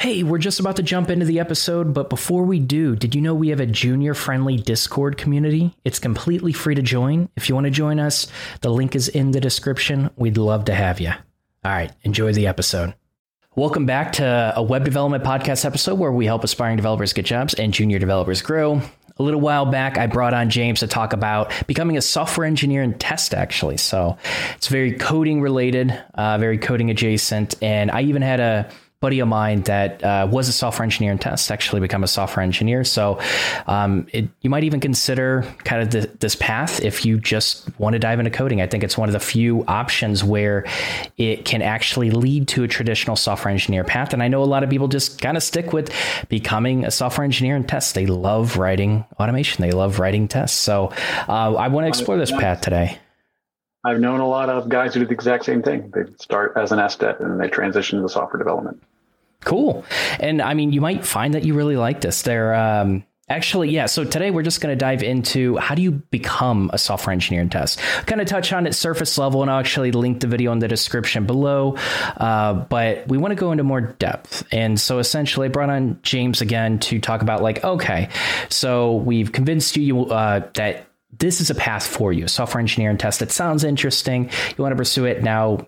Hey, we're just about to jump into the episode, but before we do, did you know we have a junior friendly Discord community? It's completely free to join. If you want to join us, the link is in the description. We'd love to have you. All right, enjoy the episode. Welcome back to a web development podcast episode where we help aspiring developers get jobs and junior developers grow. A little while back, I brought on James to talk about becoming a software engineer and test, actually. So it's very coding related, uh, very coding adjacent. And I even had a buddy of mine that uh, was a software engineer in test actually become a software engineer. So um, it, you might even consider kind of the, this path if you just want to dive into coding. I think it's one of the few options where it can actually lead to a traditional software engineer path. And I know a lot of people just kind of stick with becoming a software engineer in test. They love writing automation. They love writing tests. So uh, I want to explore this path today. I've known a lot of guys who do the exact same thing. They start as an SDET and then they transition to software development. Cool. And I mean, you might find that you really like this. They're um, actually, yeah. So today we're just going to dive into how do you become a software engineer in test. Kind of touch on it surface level, and I'll actually link the video in the description below. Uh, but we want to go into more depth. And so essentially, I brought on James again to talk about like, okay, so we've convinced you uh, that this is a path for you, software engineer and test. It sounds interesting. You want to pursue it now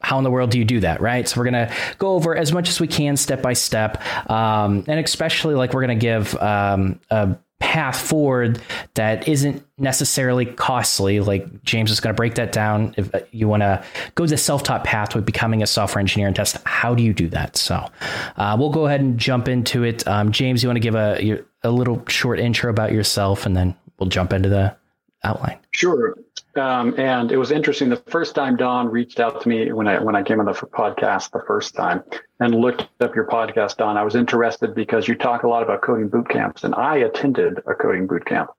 how in the world do you do that, right? So we're going to go over as much as we can step by step, um, and especially like we're going to give um, a path forward that isn't necessarily costly. Like James is going to break that down. If you want to go the self-taught path with becoming a software engineer and test, how do you do that? So uh, we'll go ahead and jump into it. Um, James, you want to give a a little short intro about yourself, and then we'll jump into the outline. Sure. Um, and it was interesting. The first time Don reached out to me when I when I came on the podcast the first time and looked up your podcast, Don, I was interested because you talk a lot about coding boot camps, and I attended a coding boot camp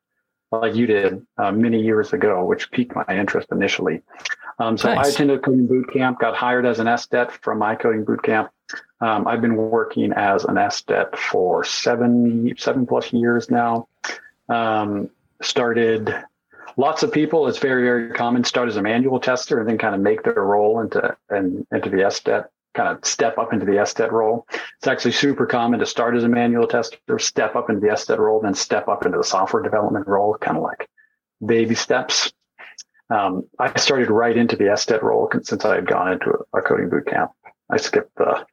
like you did uh, many years ago, which piqued my interest initially. Um, so nice. I attended a coding boot camp, got hired as an SDET from my coding boot camp. Um, I've been working as an SDET for seven seven plus years now. Um, started lots of people, it's very, very common, start as a manual tester and then kind of make their role into and into the SDET, kind of step up into the SDET role. It's actually super common to start as a manual tester, step up into the SDET role, then step up into the software development role, kind of like baby steps. Um, I started right into the SDET role since I had gone into a, coding boot camp. I skipped the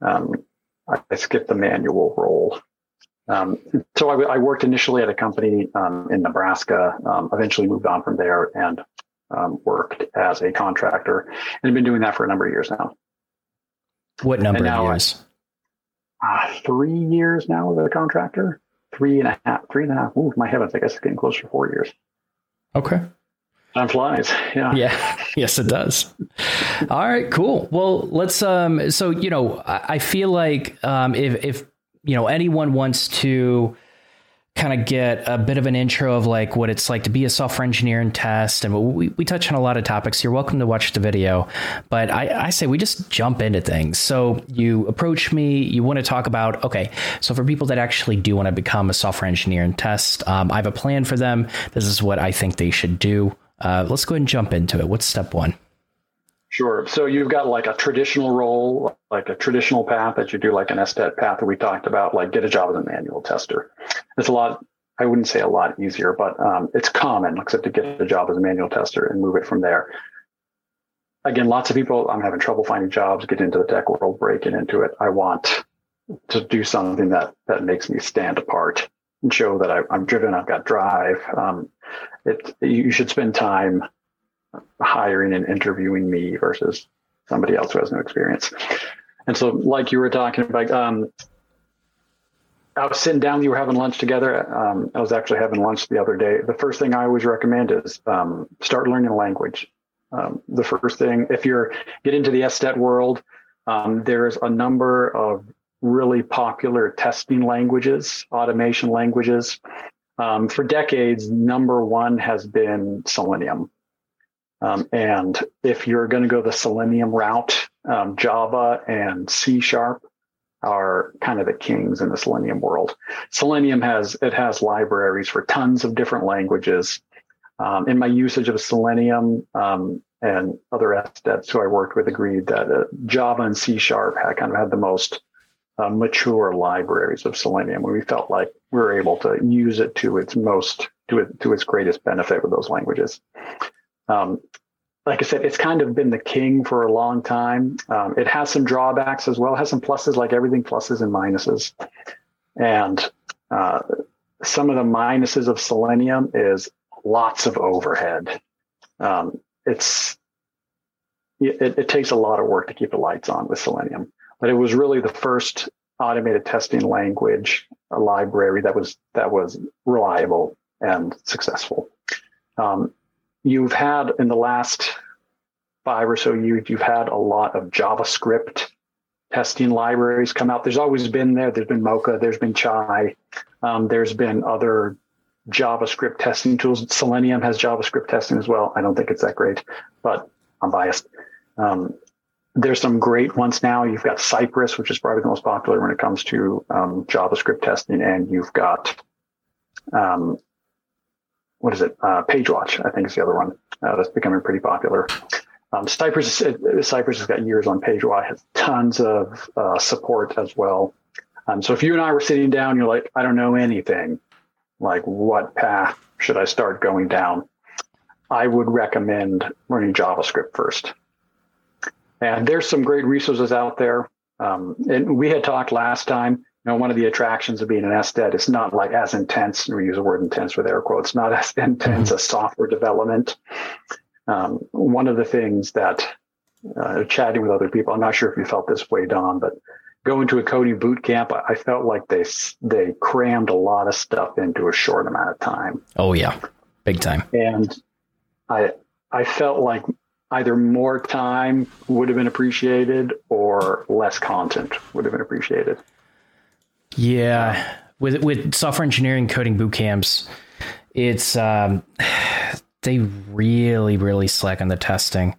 um, I skipped the manual role um, so I, I, worked initially at a company um, in Nebraska, um, eventually moved on from there and um, worked as a contractor and have been doing that for a number of years now. What number of years? uh, three years now as a contractor. Three and a half, three and a half. Ooh, my heavens, I guess it's getting closer to four years. Okay. Time flies. Yeah. Yeah. Yes, it does. All right. Cool. Well, let's. Um. So you know, I, I feel like um, if if you know anyone wants to kind of get a bit of an intro of like what it's like to be a software engineer and test and we, we touch on a lot of topics you're welcome to watch the video. But I, I say we just jump into things. So you approach me you want to talk about okay so for people that actually do want to become a software engineer and test um, i have a plan for them. This is what i think they should do. Uh, let's go ahead and jump into it. What's step one Sure. So you've got like a traditional role, like a traditional path that you do, like an SDET path that we talked about, like get a job as a manual tester. It's a lot, I wouldn't say a lot easier, but um, it's common, except to get a job as a manual tester and move it from there. Again, lots of people, I'm having trouble finding jobs, get into the tech world, breaking into it. I want to do something that, that makes me stand apart and show that I, am driven, I've got drive. Um, it, you should spend time hiring and interviewing me versus somebody else who has no experience. And so, like you were talking about, um, I was sitting down, you were having lunch together. Um, I was actually having lunch the other day. The first thing I always recommend is um, start learning a language. Um, the first thing, if you're get into the SDET world, um, there's a number of really popular testing languages, automation languages. Um, for decades, number one has been Selenium. Um, and if you're going to go the Selenium route, um, Java and C Sharp are kind of the kings in the Selenium world. Selenium has it has libraries for tons of different languages. Um, in my usage of Selenium um, and other SDETs who I worked with agreed that uh, Java and C Sharp had kind of had the most uh, mature libraries of Selenium. We felt like we were able to use it to its most to it to its greatest benefit with those languages. Um, like I said, it's kind of been the king for a long time. Um, it has some drawbacks as well. It has some pluses, like everything, pluses and minuses. And uh, some of the minuses of Selenium is lots of overhead. Um, it's it, it, takes a lot of work to keep the lights on with Selenium, but it was really the first automated testing language, a library that was that was reliable and successful. Um, you've had in the last five or so years, you've had a lot of JavaScript testing libraries come out. There's always been there. There's been Mocha. There's been Chai. Um, there's been other JavaScript testing tools. Selenium has JavaScript testing as well. I don't think it's that great, but I'm biased. Um, there's some great ones now. You've got Cypress, which is probably the most popular when it comes to um, JavaScript testing, and you've got um, what is it? Uh, PageWatch, I think is the other one uh, that's becoming pretty popular. Um, Cypress, Cypress has got years on PageWatch, has tons of uh, support as well. Um, so if you and I were sitting down, you're like, I don't know anything. Like, what path should I start going down? I would recommend learning JavaScript first. And there's some great resources out there. Um, and we had talked last time. You know, one of the attractions of being an SDET is not like as intense. We use the word intense with air quotes. Not as intense mm-hmm. as software development. Um, one of the things that uh, chatting with other people, I'm not sure if you felt this way, Don, but going to a coding boot camp, I felt like they they crammed a lot of stuff into a short amount of time. Oh yeah, big time. And I I felt like either more time would have been appreciated or less content would have been appreciated. Yeah, with with software engineering coding boot camps, it's um, they really really slack on the testing.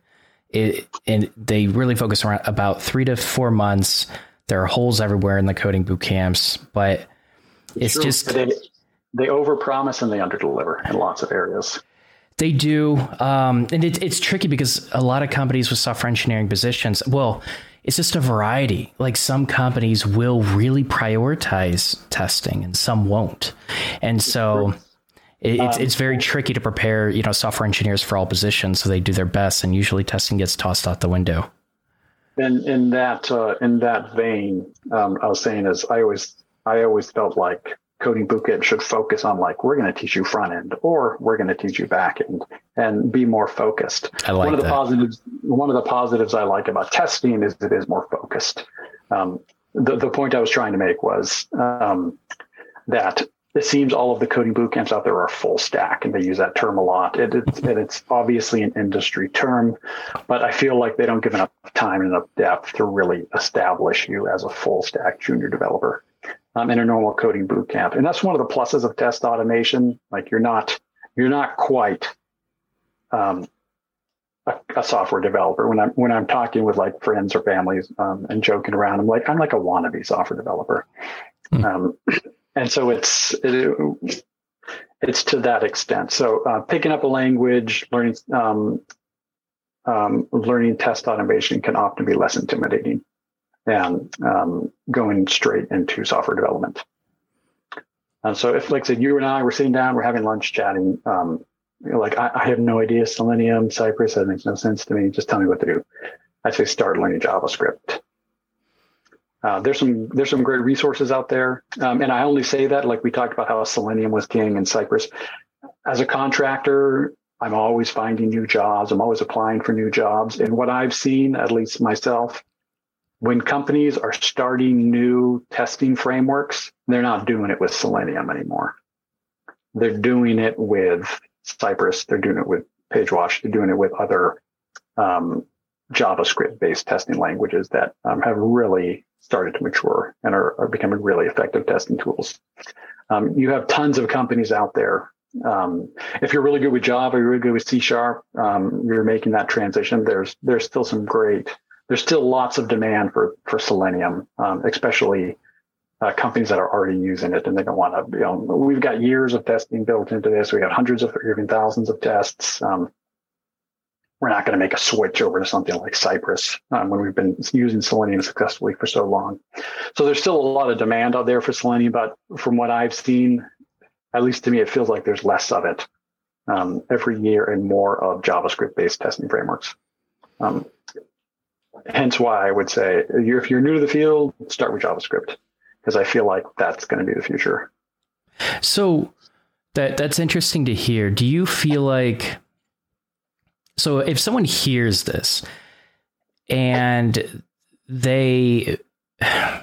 It and they really focus around about three to four months. There are holes everywhere in the coding boot camps, but it's True. just they, they overpromise and they underdeliver in lots of areas. They do, um, and it, it's tricky because a lot of companies with software engineering positions, well, it's just a variety. Like some companies will really prioritize testing, and some won't, and so it, it's um, it's very tricky to prepare you know software engineers for all positions. So they do their best, and usually testing gets tossed out the window. In in that uh, in that vein, um, I was saying is I always I always felt like coding bootcamp should focus on like we're going to teach you front end or we're going to teach you back end and be more focused. I like one of the positives. One of the positives I like about testing is it is more focused. Um, the the point I was trying to make was um, that it seems all of the coding boot camps out there are full stack, and they use that term a lot. It, it's, and it's obviously an industry term, but I feel like they don't give enough time and enough depth to really establish you as a full stack junior developer um, in a normal coding boot camp. And that's one of the pluses of test automation. Like you're not you're not quite um, a, a, software developer. When I'm when I'm talking with like friends or families um, and joking around, I'm like I'm like a wannabe software developer. Mm. and so it's it, it's to that extent. So uh, picking up a language, learning um, um, learning test automation can often be less intimidating and um, going straight into software development. And so if, like I said, you and I were sitting down, we're having lunch chatting, um, like I, I, have no idea, Selenium, Cypress, that makes no sense to me. Just tell me what to do. I say start learning JavaScript. Uh, there's some there's some great resources out there, um, and I only say that like we talked about how Selenium was king and Cypress. As a contractor, I'm always finding new jobs. I'm always applying for new jobs, and what I've seen, at least myself, when companies are starting new testing frameworks, they're not doing it with Selenium anymore. They're doing it with Cypress. They're doing it with PageWatch. They're doing it with other um, JavaScript based testing languages that um, have really started to mature and are, are becoming really effective testing tools. Um, you have tons of companies out there. Um, if you're really good with Java, you're really good with C Sharp, um, you're making that transition. There's there's still some great there's still lots of demand for for Selenium, um, especially uh, companies that are already using it and they don't want to. You know, we've got years of testing built into this. We got hundreds of even thousands of tests. Um, we're not going to make a switch over to something like Cypress um, when we've been using Selenium successfully for so long. So there's still a lot of demand out there for Selenium, but from what I've seen, at least to me, it feels like there's less of it um, every year and more of JavaScript based testing frameworks. Um, hence why I would say if you're new to the field, start with JavaScript because I feel like that's going to be the future. So that that's interesting to hear. Do you feel like so if someone hears this and they I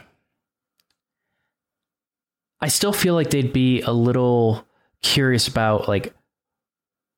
still feel like they'd be a little curious about like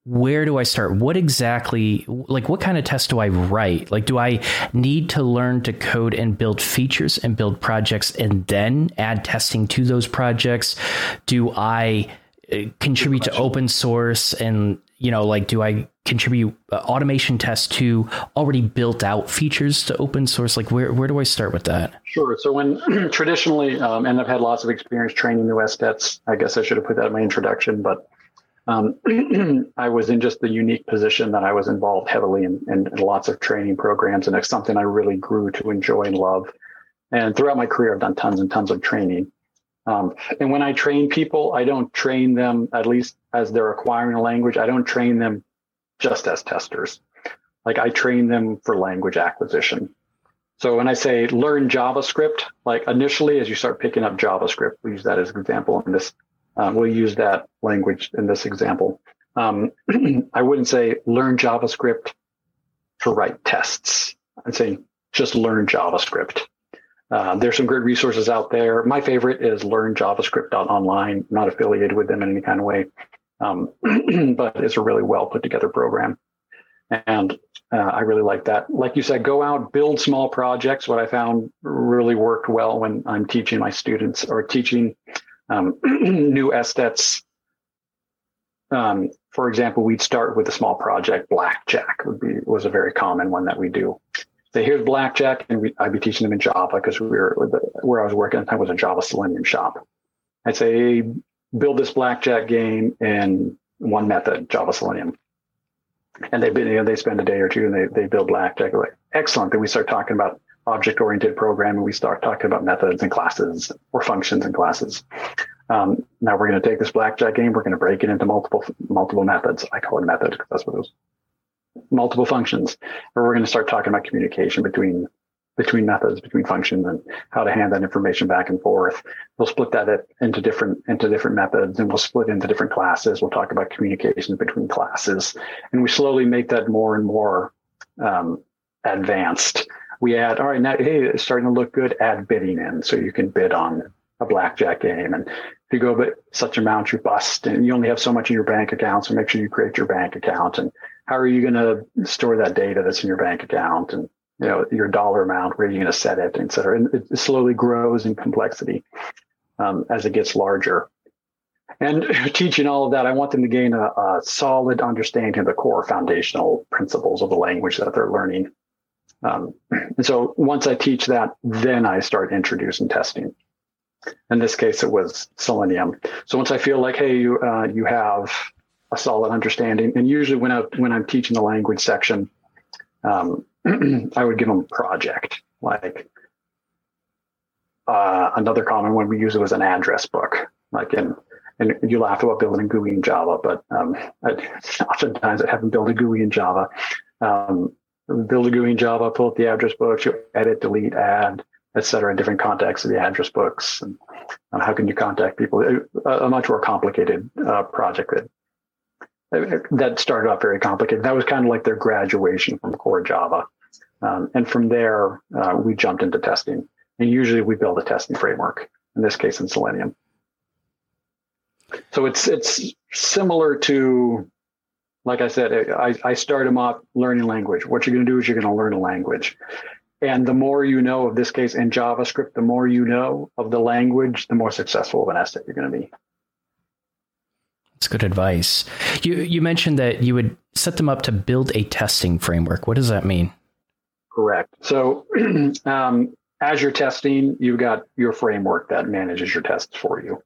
where do I start? What exactly, like, what kind of test do I write? Like, do I need to learn to code and build features and build projects and then add testing to those projects? Do I uh, contribute to open source and you know, like, do I contribute uh, automation tests to already built out features to open source? Like, where, where do I start with that? Sure. So, when traditionally, um, and I've had lots of experience training new SDETs, I guess I should have put that in my introduction, but um, I was in just the unique position that I was involved heavily in, in, in lots of training programs, and it's something I really grew to enjoy and love. And throughout my career, I've done tons and tons of training. Um, and when I train people, I don't train them, at least as they're acquiring a language, I don't train them just as testers. Like I train them for language acquisition. So when I say learn JavaScript, like initially as you start picking up JavaScript, we use that as an example in this. Um, we'll use that language in this example. Um, I wouldn't say learn JavaScript to write tests. I'd say just learn JavaScript. Uh, there's some great resources out there. My favorite is learnjavascript.online. Not affiliated with them in any kind of way, um, but it's a really well put together program. And uh, I really like that. Like you said, go out, build small projects. What I found really worked well when I'm teaching my students or teaching um, new SDETs. Um, for example, we'd start with a small project. Blackjack would be was a very common one that we do say, here's blackjack, and we, I'd be teaching them in Java because we were where I was working at the time was a Java Selenium shop. I'd say, build this blackjack game in one method, Java Selenium. And they've been you know, they spend a day or two and they, they build blackjack. Like, excellent. Then we start talking about object oriented programming. We start talking about methods and classes or functions and classes. Um, now we're going to take this blackjack game. We're going to break it into multiple multiple methods. I call it a method because that's what it was multiple functions, or we're going to start talking about communication between between methods, between functions, and how to hand that information back and forth. We'll split that into different into different methods, and we'll split into different classes. We'll talk about communication between classes, and we slowly make that more and more um, advanced. We add, all right, now hey, it's starting to look good. Add bidding in, so you can bid on a blackjack game, and if you go but such amount, you bust, and you only have so much in your bank account. So make sure you create your bank account. And how are you going to store that data that's in your bank account? And you know your dollar amount where are you going to set it et cetera. And it slowly grows in complexity um, as it gets larger. And teaching all of that i want them to gain a, a, solid understanding of the core foundational principles of the language that they're learning um, and so once i teach that then i start introducing testing in this case it was selenium so once i feel like hey you uh, you have a solid understanding. And usually when I when I'm teaching the language section, um, I would give them a project. Like uh, another common one we use it was an address book. Like in and you laugh about building a GUI in Java, but um, I, oftentimes I haven't built a GUI in Java. Um, build a GUI in Java, pull up the address books, you edit, delete, add, etc. in different contexts of the address books. And, and how can you contact people? A, a much more complicated uh, project that that started off very complicated. That was kind of like their graduation from core Java. Um, and from there, uh, we jumped into testing. And usually we build a testing framework, in this case in Selenium. So it's it's similar to, like I said, I, I start them off learning language. What you're going to do is you're going to learn a language. And the more you know of this case in JavaScript, the more you know of the language, the more successful of an asset you're going to be. That's good advice. You you mentioned that you would set them up to build a testing framework. What does that mean? Correct. So um, as you're testing, you've got your framework that manages your tests for you.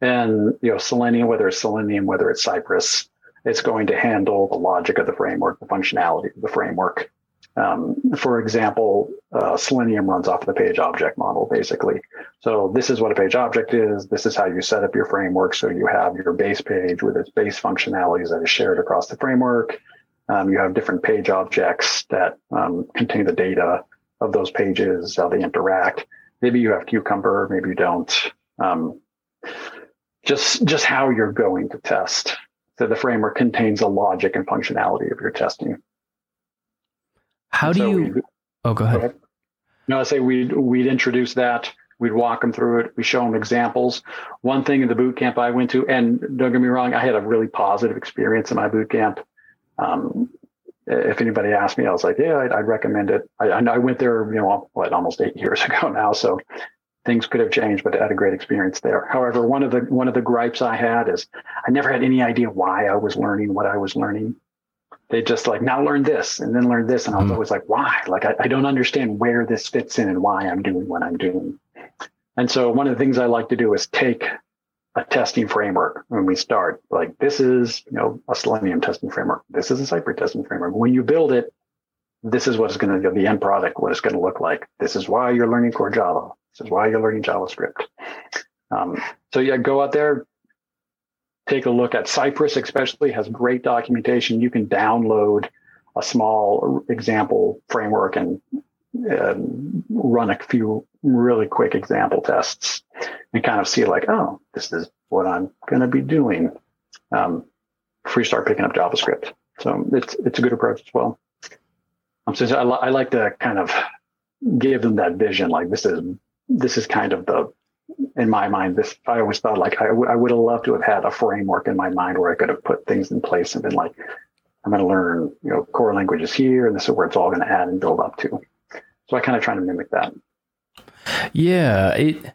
And you know, Selenium, whether it's Selenium, whether it's Cypress, it's going to handle the logic of the framework, the functionality of the framework. Um, for example, uh, Selenium runs off of the page object model, basically. So this is what a page object is. This is how you set up your framework. So you have your base page with its base functionalities that is shared across the framework. Um, you have different page objects that um, contain the data of those pages, how they interact. Maybe you have Cucumber, maybe you don't. Um, just just how you're going to test. So the framework contains the logic and functionality of your testing. How do so you? oh, go ahead. go ahead. No, I say we'd we'd introduce that. We'd walk them through it. We show them examples. One thing in the boot camp I went to, and don't get me wrong, I had a really positive experience in my boot camp. Um, if anybody asked me, I was like, yeah, I'd, I'd recommend it. I, I, went there, you know, what, almost eight years ago now. So things could have changed, but I had a great experience there. However, one of the one of the gripes I had is I never had any idea why I was learning what I was learning they just like now learn this and then learn this. And I was mm. always like, why? Like, I, I don't understand where this fits in and why I'm doing what I'm doing. And so one of the things I like to do is take a testing framework when we start. Like this is, you know, a Selenium testing framework. This is a Cypress testing framework. When you build it, this is what it's going to be the end product, what it's going to look like. This is why you're learning core Java. This is why you're learning JavaScript. Um, so yeah, go out there, take a look at Cypress, especially has great documentation. You can download a small example framework and run a few really quick example tests and kind of see like, oh, this is what I'm going to be doing. Um, start picking up JavaScript. So it's, it's a good approach as well. Um, so I, I like to kind of give them that vision. Like this is, this is kind of the in my mind, this I always thought like I, w- I would have loved to have had a framework in my mind where I could have put things in place and been like, I'm going to learn, you know, core languages here, and this is where it's all going to add and build up to. So I kind of try to mimic that. Yeah, it.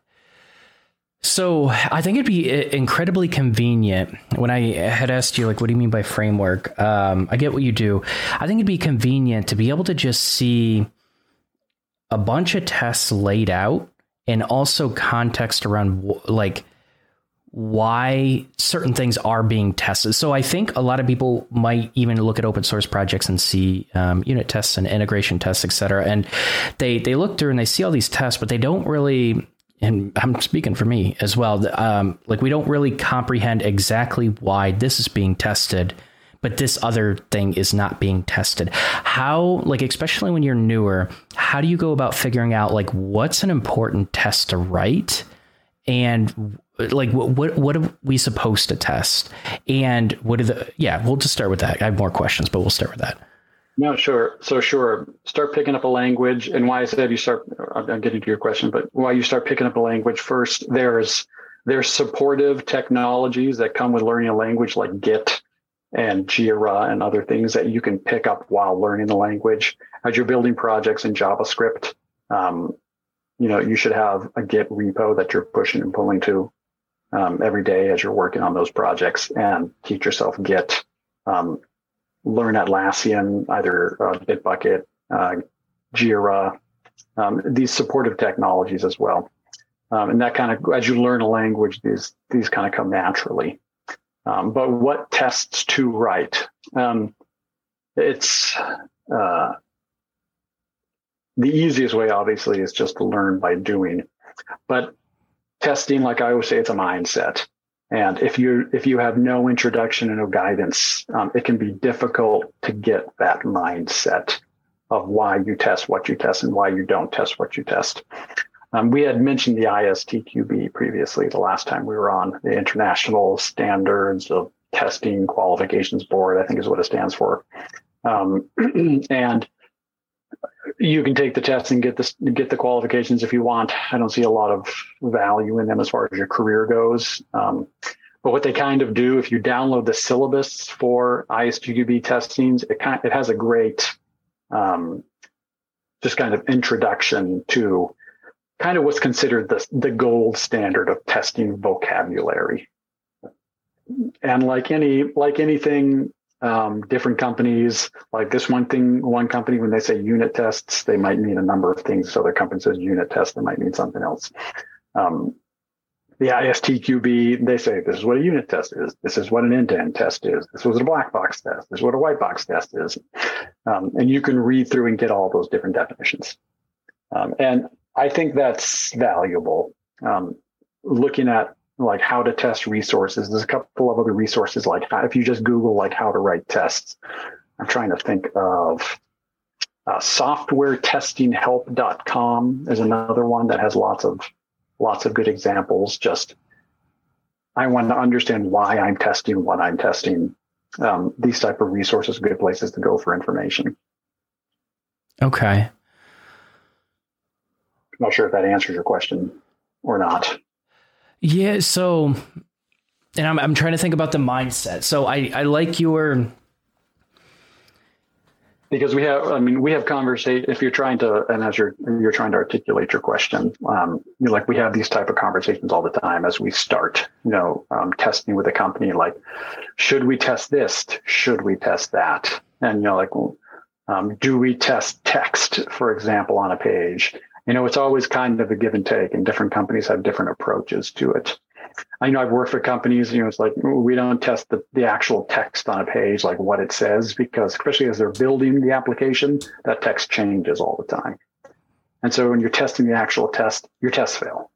So I think it'd be incredibly convenient when I had asked you, like, what do you mean by framework? Um, I get what you do. I think it'd be convenient to be able to just see a bunch of tests laid out and also context around like why certain things are being tested. So I think a lot of people might even look at open source projects and see um, unit tests and integration tests, et cetera. And they they look through and they see all these tests, but they don't really. And I'm speaking for me as well. Um, like we don't really comprehend exactly why this is being tested but this other thing is not being tested. How, like, especially when you're newer, how do you go about figuring out, like, what's an important test to write? And like what, what what are we supposed to test? And what are the yeah we'll just start with that. I have more questions but we'll start with that. No sure. So sure. Start picking up a language. And why i said you start i'm getting to your question but why you start picking up a language first there's there's supportive technologies that come with learning a language like git and Jira and other things that you can pick up while learning the language. As you're building projects in JavaScript, um, you know, you should have a Git repo that you're pushing and pulling to um, every day as you're working on those projects and teach yourself Git. Um, learn Atlassian, either uh, Bitbucket, uh, Jira, um, these supportive technologies as well. Um, and that kind of, as you learn a language, these, these kind of come naturally. Um, but what tests to write? Um, it's uh, the easiest way, obviously, is just to learn by doing. But testing, like I always say, it's a mindset. And if you if you have no introduction and no guidance, um, it can be difficult to get that mindset of why you test what you test and why you don't test what you test. Um, we had mentioned the ISTQB previously the last time we were on the International Standards of Testing Qualifications Board, I think is what it stands for. Um, and you can take the test and get this get the qualifications if you want. I don't see a lot of value in them as far as your career goes. Um, but what they kind of do, if you download the syllabus for ISTQB testings, it kind it has a great um, just kind of introduction to kind of what's considered the, the gold standard of testing vocabulary. And like any, like anything, um, different companies, like this one thing, one company, when they say unit tests, they might mean a number of things. So their company says unit test, they might mean something else. Um, the ISTQB, they say this is what a unit test is. This is what an end-to-end test is. This was a black box test. This is what a white box test is. Um, and you can read through and get all those different definitions. Um, and I think that's valuable. Um, looking at like how to test resources, there's a couple of other resources like if you just Google like how to write tests. I'm trying to think of uh, softwaretestinghelp.com is another one that has lots of lots of good examples. Just I want to understand why I'm testing what I'm testing. Um, these type of resources are good places to go for information. Okay. I'm not sure if that answers your question or not. Yeah. So, and I'm I'm trying to think about the mindset. So I I like your because we have i mean we have conversation if you're trying to and as you're you're trying to articulate your question um, you know, like we have these type of conversations all the time as we start you know um, testing with a company like should we test this should we test that and you know like um, do we test text for example on a page you know it's always kind of a give and take and different companies have different approaches to it I know I've worked for companies, you know, it's like we don't test the, the actual text on a page, like what it says, because especially as they're building the application, that text changes all the time. And so when you're testing the actual test, your tests fail.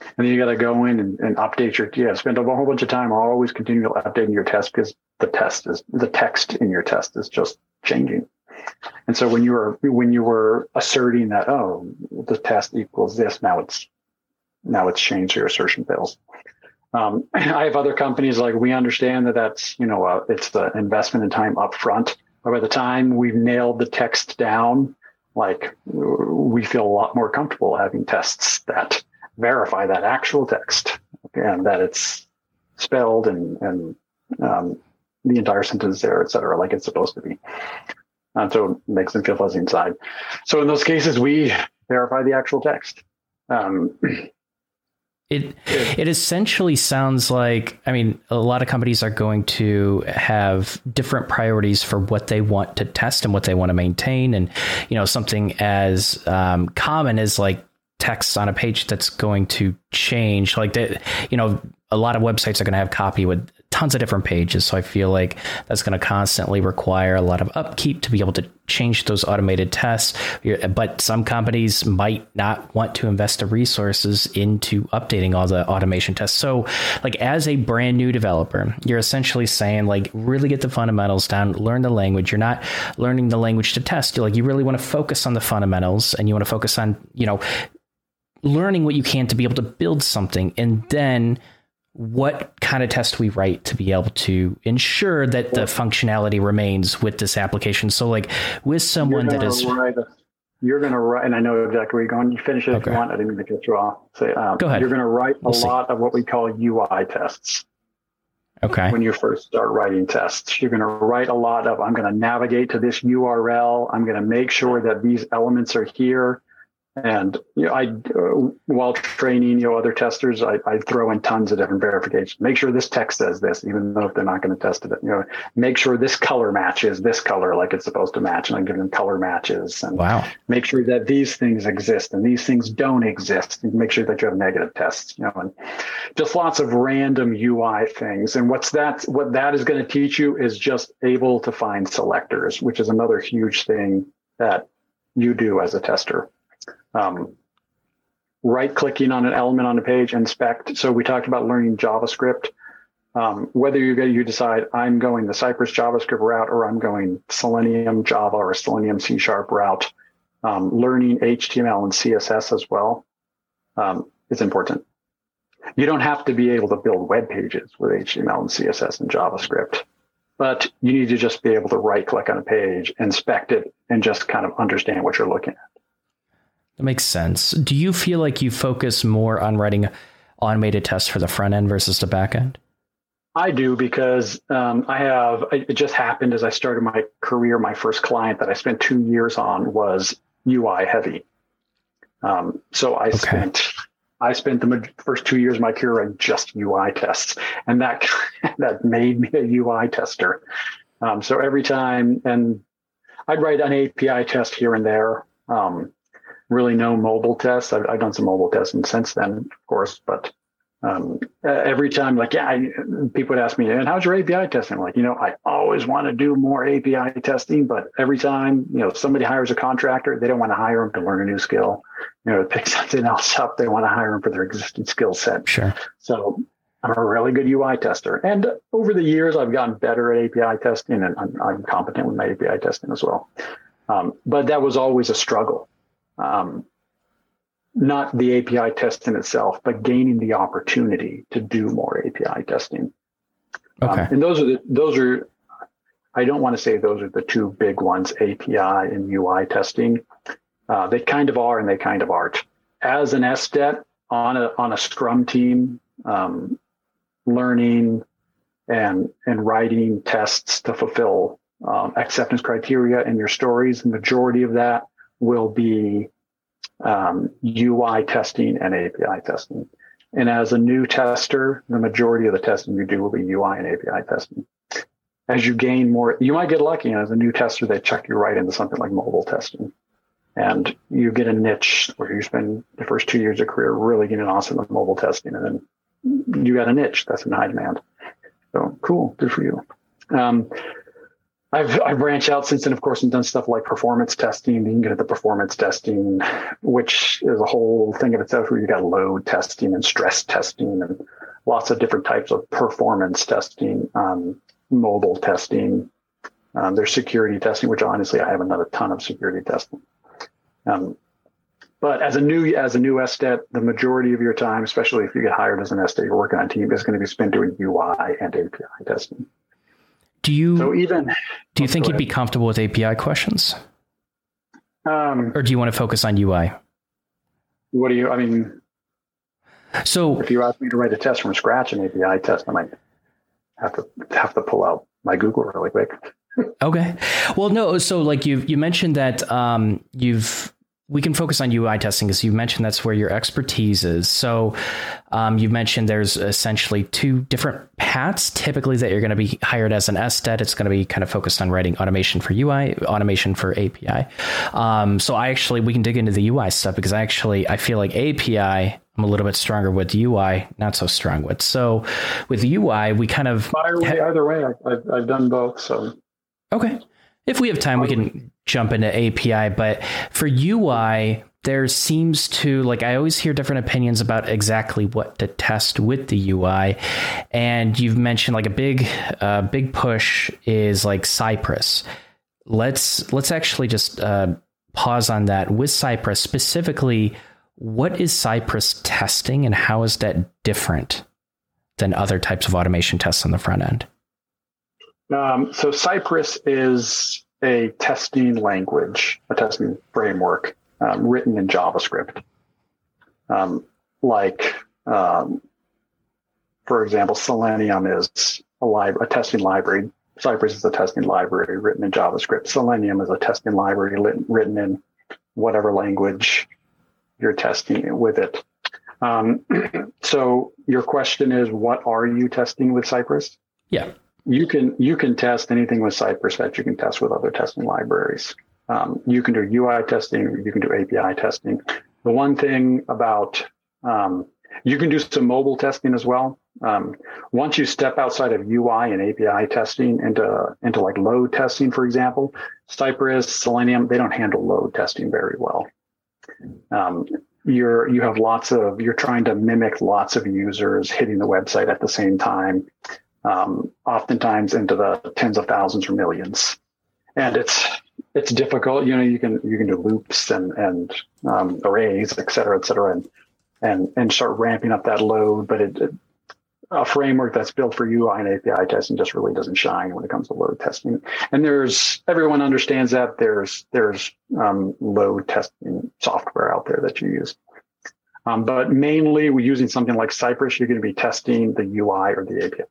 And then you got to go in and, and update your, yeah, spend a whole bunch of time always continue updating your test because the test is, the text in your test is just changing. And so when you were, when you were asserting that, oh, the test equals this, now it's, now it's changed, your assertion fails. Um, I have other companies like we understand that that's you know uh, it's the investment in time up front. But by the time we've nailed the text down, like we feel a lot more comfortable having tests that verify that actual text and that it's spelled and and um, the entire sentence there, et cetera, like it's supposed to be. And so it makes them feel fuzzy inside. So in those cases, we verify the actual text. Um, it it essentially sounds like I mean a lot of companies are going to have different priorities for what they want to test and what they want to maintain, and you know something as um, common as like text on a page that's going to change, like that. You know, a lot of websites are going to have copy with tons of different pages. So I feel like that's going to constantly require a lot of upkeep to be able to change those automated tests. But some companies might not want to invest the resources into updating all the automation tests. So, like, as a brand new developer, you're essentially saying, like, really get the fundamentals down, learn the language. You're not learning the language to test. You're like, you really want to focus on the fundamentals and you want to focus on, you know, learning what you can to be able to build something and then what kind of test we write to be able to ensure that the functionality remains with this application. So, like with someone that is. A, you're going to write, and I know exactly where you're going. You finish it okay. if you want. I didn't mean to cut you off. Say, um, Go ahead. You're going to write a we'll lot see. of what we call UI tests. Okay. When you first start writing tests, you're going to write a lot of, I'm going to navigate to this URL. I'm going to make sure that these elements are here. And you know, I, uh, while training, you know, other testers, I, I throw in tons of different verifications. Make sure this text says this, even though if they're not going to test it. You know, make sure this color matches this color like it's supposed to match, and I give them color matches. And wow. make sure that these things exist and these things don't exist. And make sure that you have negative tests. You know, and just lots of random UI things. And what's that? What that is going to teach you is just able to find selectors, which is another huge thing that you do as a tester um, right clicking on an element on a page, inspect. So we talked about learning JavaScript. Um, whether you you decide I'm going the Cypress JavaScript route or I'm going Selenium Java or Selenium C Sharp route, um, learning HTML and CSS as well um, is important. You don't have to be able to build web pages with HTML and CSS and JavaScript, but you need to just be able to right click on a page, inspect it, and just kind of understand what you're looking at. That makes sense. Do you feel like you focus more on writing automated tests for the front end versus the back end? I do because um, I have. It just happened as I started my career. My first client that I spent two years on was UI heavy. Um, so I okay. spent I spent the first two years of my career on just UI tests, and that that made me a UI tester. Um, so every time, and I'd write an API test here and there. Um, really no mobile tests. I've, I've, done some mobile testing since then, of course, but um, every time, like, yeah, I, people would ask me, and how's your API testing? I'm like, you know, I always want to do more API testing, but every time, you know, somebody hires a contractor, they don't want to hire them to learn a new skill, you know, to pick something else up. They want to hire them for their existing skill set. Sure. So I'm a really good UI tester. And over the years, I've gotten better at API testing and I'm, I'm competent with my API testing as well. Um, but that was always a struggle. Um, not the API testing itself, but gaining the opportunity to do more API testing. Um, okay. Um, and those are the, those are, I don't want to say those are the two big ones, API and UI testing. Uh, they kind of are and they kind of aren't. As an SDET on a, on a Scrum team, um, learning and, and writing tests to fulfill um, acceptance criteria in your stories, the majority of that will be um, UI testing and API testing. And as a new tester, the majority of the testing you do will be UI and API testing. As you gain more, you might get lucky. And as a new tester, they chuck you right into something like mobile testing. And you get a niche where you spend the first two years of career really getting awesome at mobile testing. And then you got a niche that's in high demand. So cool. Good for you. Um, I've I've branched out since then, of course, and done stuff like performance testing. You can get at the performance testing, which is a whole thing of itself. Where you got load testing and stress testing, and lots of different types of performance testing, um, mobile testing. Um, there's security testing, which honestly I haven't done a ton of security testing. Um, but as a new as a new SDET, the majority of your time, especially if you get hired as an SDET, you're working on a team, is going to be spent doing UI and API testing. Do you so even do you oh, think you'd be comfortable with API questions? Um, or do you want to focus on UI? What do you? I mean, so if you ask me to write a test from scratch, an API test, I might have to have to pull out my Google really quick. okay. Well, no. So, like you you mentioned that um, you've we can focus on UI testing because you mentioned that's where your expertise is. So um, you mentioned there's essentially two different paths typically that you're going to be hired as an SDET. It's going to be kind of focused on writing automation for UI, automation for API. Um, so I actually we can dig into the UI stuff because I actually I feel like API I'm a little bit stronger with UI, not so strong with. So with UI, we kind of either way. I've, I've done both. So okay. If we have time, we can jump into API. But for UI, there seems to like I always hear different opinions about exactly what to test with the UI, and you've mentioned like a big, uh, big push is like Cypress. Let's let's actually just uh, pause on that with Cypress specifically. What is Cypress testing, and how is that different than other types of automation tests on the front end? Um, so Cypress is a testing language, a testing framework um, written in JavaScript. Um, like, um, for example, Selenium is a, li- a testing library. Cypress is a testing library written in JavaScript. Selenium is a testing library written in whatever language you're testing with it. Um, so your question is, what are you testing with Cypress? Yeah you can you can test anything with Cypress that you can test with other testing libraries. Um, you can do UI testing, you can do API testing. The one thing about um, you can do some mobile testing as well. Um, once you step outside of UI and API testing into into like load testing, for example, Cypress, Selenium, they don't handle load testing very well. Um, you're you have lots of you're trying to mimic lots of users hitting the website at the same time um, oftentimes into the tens of thousands or millions. And it's it's difficult. You know, you can you can do loops and and um, arrays, et cetera, et cetera, and and and start ramping up that load. But it, it, a framework that's built for UI and API testing just really doesn't shine when it comes to load testing. And there's everyone understands that there's there's um, load testing software out there that you use. Um, but mainly, we're using something like Cypress. You're going to be testing the UI or the API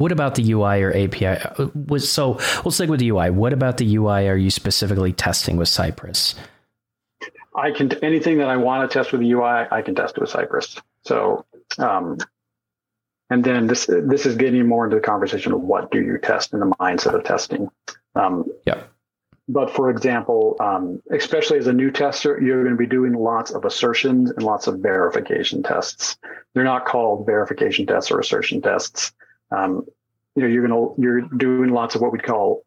what about the UI or API? Uh, was so we'll stick with the UI. What about the UI are you specifically testing with Cypress? I can anything that I want to test with the UI, I can test with Cypress. So, um, and then this this is getting more into the conversation of what do you test in the mindset of testing. Um, yeah. But for example, um, especially as a new tester, you're going to be doing lots of assertions and lots of verification tests. they're not called verification tests or assertion tests. Um, you know, you're gonna you're doing lots of what we'd call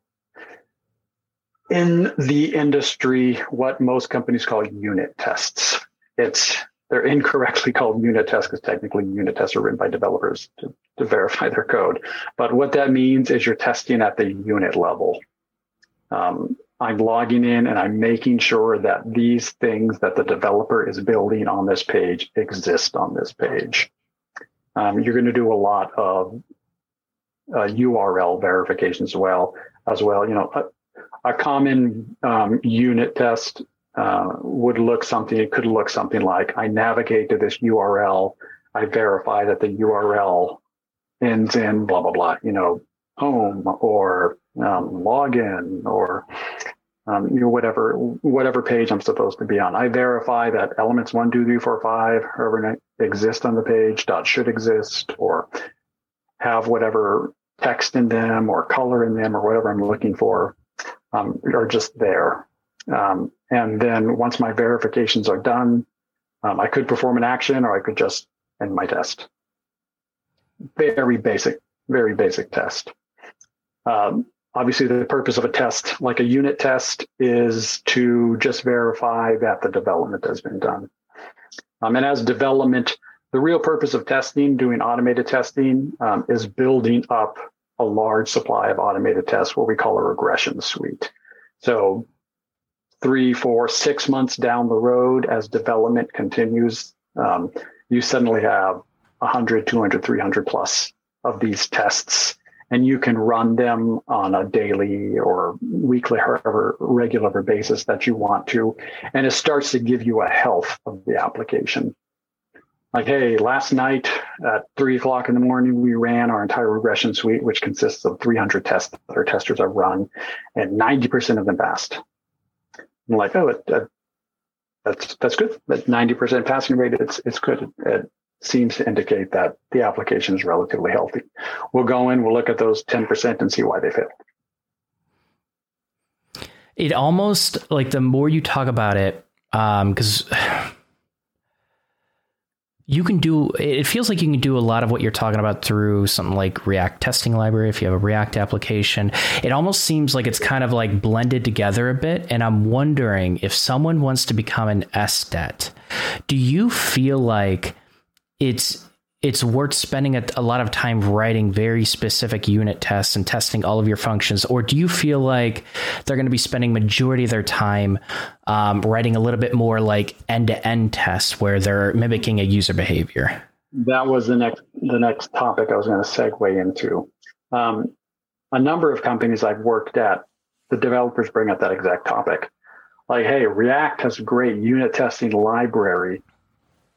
in the industry what most companies call unit tests. It's they're incorrectly called unit tests because technically unit tests are written by developers to, to verify their code. But what that means is you're testing at the unit level. Um, I'm logging in and I'm making sure that these things that the developer is building on this page exist on this page. Um, you're going to do a lot of uh, URL verification as well. As well, you know, a, a common um, unit test uh, would look something, it could look something like I navigate to this URL, I verify that the URL ends in blah, blah, blah, you know, home or um, login or um, you know, whatever whatever page I'm supposed to be on. I verify that elements one, two, three, four, five, however exist on the page, dot should exist, or have whatever text in them or color in them or whatever I'm looking for, um, are just there. Um, and then once my verifications are done, um, I could perform an action or I could just end my test. Very basic, very basic test. Um, obviously, the purpose of a test, like a unit test, is to just verify that the development has been done. Um, and as development, the real purpose of testing, doing automated testing, um, is building up a large supply of automated tests, what we call a regression suite. So three, four, six months down the road, as development continues, um, you suddenly have 100, 200, 300 plus of these tests, and you can run them on a daily or weekly, however regular basis that you want to. And it starts to give you a health of the application. Like, hey, last night at three o'clock in the morning, we ran our entire regression suite, which consists of 300 tests that our testers have run, and 90% of them passed. I'm like, oh, it, uh, that's that's good. That 90% passing rate, it's it's good. It seems to indicate that the application is relatively healthy. We'll go in, we'll look at those 10% and see why they failed. It almost like the more you talk about it, because um, you can do it feels like you can do a lot of what you're talking about through something like react testing library if you have a react application. It almost seems like it's kind of like blended together a bit and i'm wondering if someone wants to become an SDET do you feel like it's it's worth spending a, a, lot of time writing very specific unit tests and testing all of your functions or do you feel like they're going to be spending majority of their time um, writing a little bit more like end-to-end tests where they're mimicking a user behavior? That was the next the next topic i was going to segue into. Um, a number of companies i've worked at the developers bring up that exact topic. Like hey react has a great unit testing library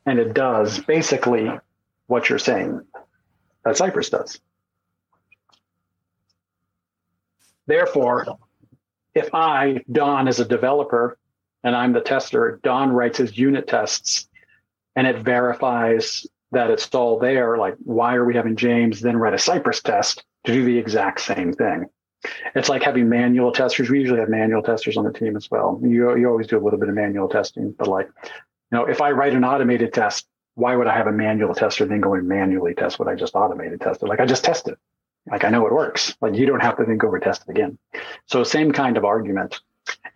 and it does basically what you're saying that Cypress does. Therefore, if I, Don, as a developer, and I'm the tester, Don writes his unit tests and it verifies that it's all there. Like, why are we having James then write a Cypress test to do the exact same thing? It's like having manual testers. We usually have manual testers on the team as well. You, you always do a little bit of manual testing, but like, you know, if I write an automated test, why would I have a manual tester then go and manually test what I just automated tested? Like I just tested. Like I know it works. Like you don't have to then go over test it again. So same kind of argument.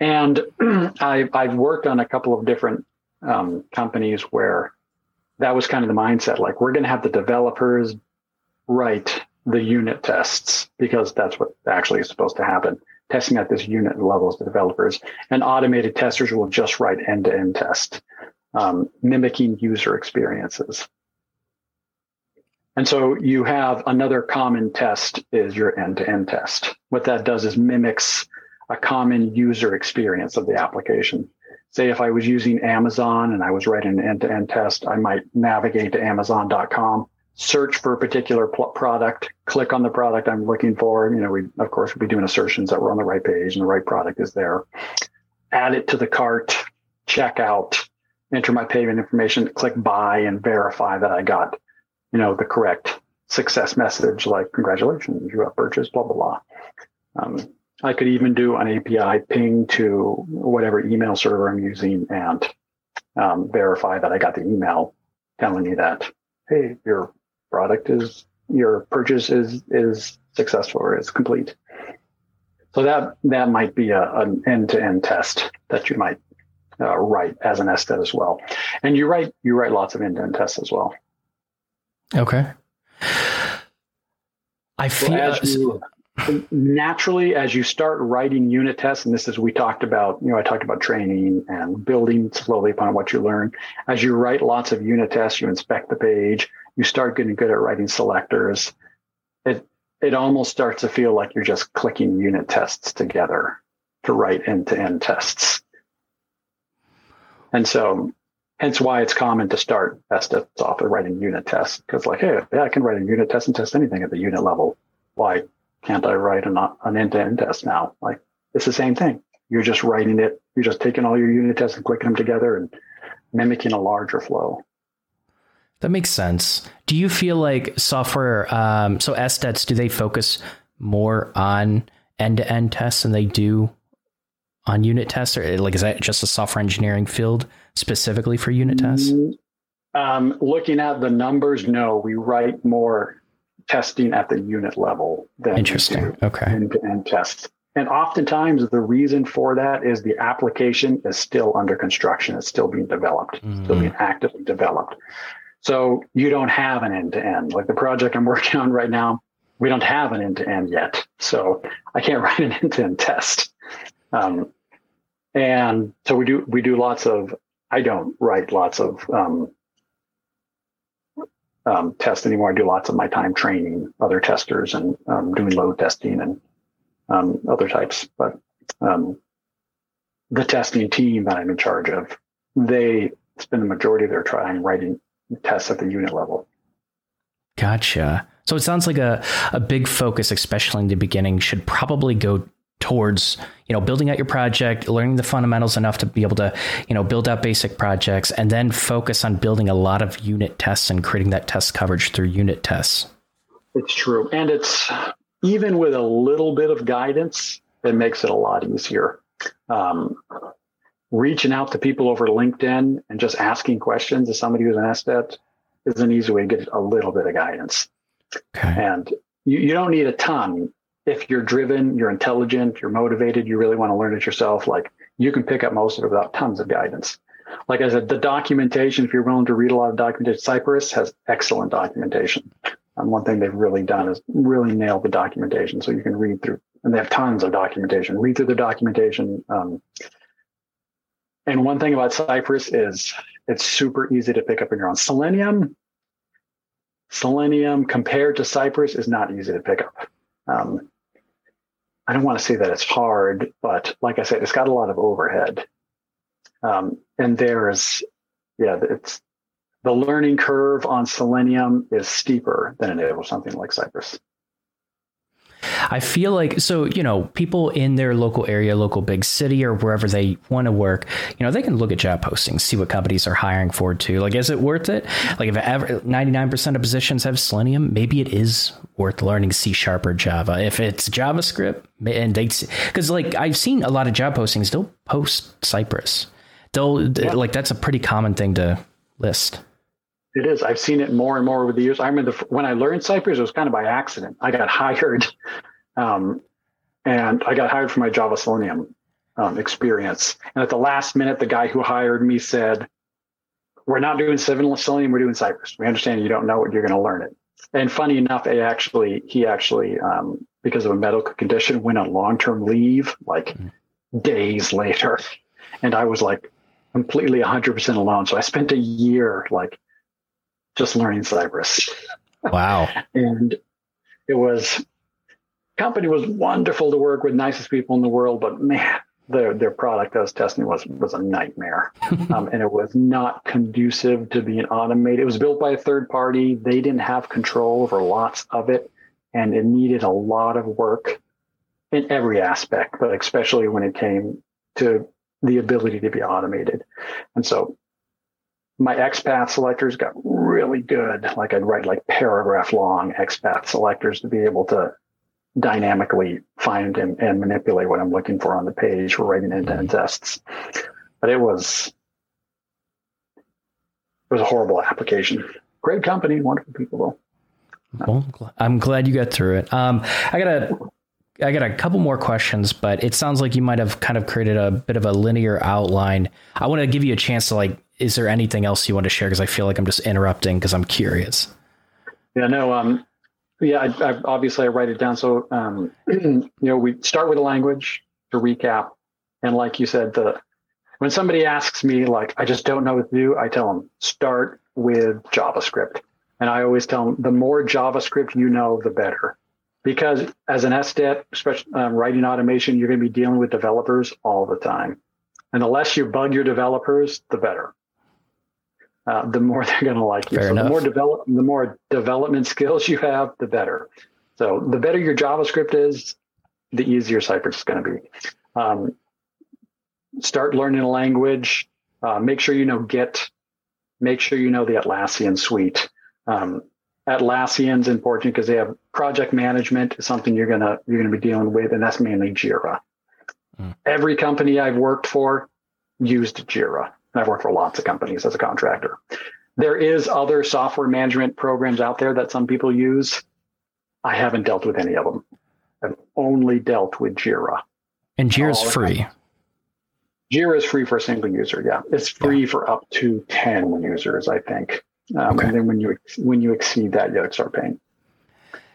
And I've, I've worked on a couple of different um, companies where that was kind of the mindset. Like we're going to have the developers write the unit tests because that's what actually is supposed to happen. Testing at this unit level as the developers and automated testers will just write end to end test um, mimicking user experiences. And so you have another common test is your end-to-end test. What that does is mimics a common user experience of the application. Say if I was using Amazon and I was writing an end-to-end test, I might navigate to amazon.com, search for a particular pl- product, click on the product I'm looking for. You know, we of course would be doing assertions that we're on the right page and the right product is there. Add it to the cart, check out, enter my payment information, click buy and verify that I got, you know, the correct success message like congratulations, you have purchased, blah, blah, blah. Um, I could even do an API ping to whatever email server I'm using and um, verify that I got the email telling me that, hey, your product is your purchase is is successful or is complete. So that that might be a, an end-to-end test that you might uh, write as an SDET as well. And you write you write lots of end-to-end tests as well. Okay. I feel as you, naturally as you start writing unit tests, and this is we talked about, you know, I talked about training and building slowly upon what you learn. As you write lots of unit tests, you inspect the page, you start getting good at writing selectors. It it almost starts to feel like you're just clicking unit tests together to write end-to-end tests. And so hence why it's common to start SDETs off with writing unit tests. Because like, hey, yeah, I can write a unit test and test anything at the unit level. Why can't I write an, an end-to-end test now? Like it's the same thing. You're just writing it. You're just taking all your unit tests and clicking them together and mimicking a larger flow. That makes sense. Do you feel like software, um, so SDETs, do they focus more on end-to-end tests than they do on unit tests? Or like, is that just a software engineering field specifically for unit tests? Um, looking at the numbers, no, we write more testing at the unit level than interesting. Okay. End-to-end tests. And oftentimes the reason for that is the application is still under construction. It's still being developed, mm-hmm. still being actively developed. So you don't have an end to end. Like the project I'm working on right now, we don't have an end to end yet. So I can't write an end to end test. Um, and so we do we do lots of. I don't write lots of um, um, tests anymore. I do lots of my time training other testers and um, doing load testing and um, other types. But um, the testing team that I'm in charge of, they spend the majority of their time writing tests at the unit level. Gotcha. So it sounds like a, a big focus, especially in the beginning, should probably go towards you know building out your project learning the fundamentals enough to be able to you know build out basic projects and then focus on building a lot of unit tests and creating that test coverage through unit tests it's true and it's even with a little bit of guidance it makes it a lot easier um, reaching out to people over LinkedIn and just asking questions to somebody who's an SDET is an easy way to get a little bit of guidance. Okay. And you, you don't need a ton. If you're driven, you're intelligent, you're motivated, you really want to learn it yourself, like you can pick up most of it without tons of guidance. Like I said, the documentation, if you're willing to read a lot of documentation, Cypress has excellent documentation. And one thing they've really done is really nailed the documentation. So you can read through, and they have tons of documentation. Read through the documentation. Um, and one thing about Cypress is it's super easy to pick up on your own. Selenium, Selenium compared to Cypress is not easy to pick up. Um, I don't want to say that it's hard, but like I said, it's got a lot of overhead. Um, and there's, yeah, it's the learning curve on Selenium is steeper than it is with something like Cypress. I feel like so you know people in their local area, local big city, or wherever they want to work, you know they can look at job postings, see what companies are hiring for too. Like, is it worth it? Like, if ever ninety nine percent of positions have Selenium, maybe it is worth learning C sharp or Java. If it's JavaScript, and they because like I've seen a lot of job postings, they'll post Cypress. They'll yeah. like that's a pretty common thing to list. It is. I've seen it more and more over the years. I remember the, when I learned Cypress, it was kind of by accident. I got hired, um, and I got hired for my Java Selenium um, experience. And at the last minute, the guy who hired me said, "We're not doing Seven Selenium. We're doing Cypress. We understand you don't know what you're going to learn it." And funny enough, I actually he actually um, because of a medical condition went on long term leave like mm-hmm. days later, and I was like completely 100% alone. So I spent a year like just learning Cypress. Wow. and it was company was wonderful to work with, nicest people in the world, but man, their their product I was testing was was a nightmare, um, and it was not conducive to being automated. It was built by a third party. They didn't have control over lots of it, and it needed a lot of work in every aspect, but especially when it came to the ability to be automated. And so my XPath selectors got really good. Like I'd write like paragraph long XPath selectors to be able to dynamically find and, and manipulate what I'm looking for on the page for writing end-to-end tests. But it was it was a horrible application. great company, wonderful people though. Well, I'm glad you got through it. Um, I got a, I got a couple more questions, but it sounds like you might have kind of created a bit of a linear outline. I want to give you a chance to like, is there anything else you want to share? Because I feel like I'm just interrupting because I'm curious. Yeah, no, um, yeah, I, I, obviously I write it down. So, um, you know, we start with a language to recap, and like you said, the when somebody asks me like, I just don't know what to do, I tell them start with JavaScript. And I always tell them the more JavaScript you know, the better. Because as an SDET, especially um, writing automation, you're going to be dealing with developers all the time. And the less you bug your developers, the better. Uh, the more they're going to like you. Fair so enough. the more develop, the more development skills you have, the better. So the better your JavaScript is, the easier Cypress is going to be. Um, start learning a language. Uh, make sure you know Git. Make sure you know the Atlassian suite. Um, Atlassian's important because they have project management is something you're gonna you're gonna be dealing with, and that's mainly Jira. Mm. Every company I've worked for used Jira. I've worked for lots of companies as a contractor. There is other software management programs out there that some people use. I haven't dealt with any of them. I've only dealt with Jira. And Jira's Oh, free. Jira is free for a single user. Yeah, it's free for up to ten users, I think. Um, Okay. And then when you when you exceed that, you start paying.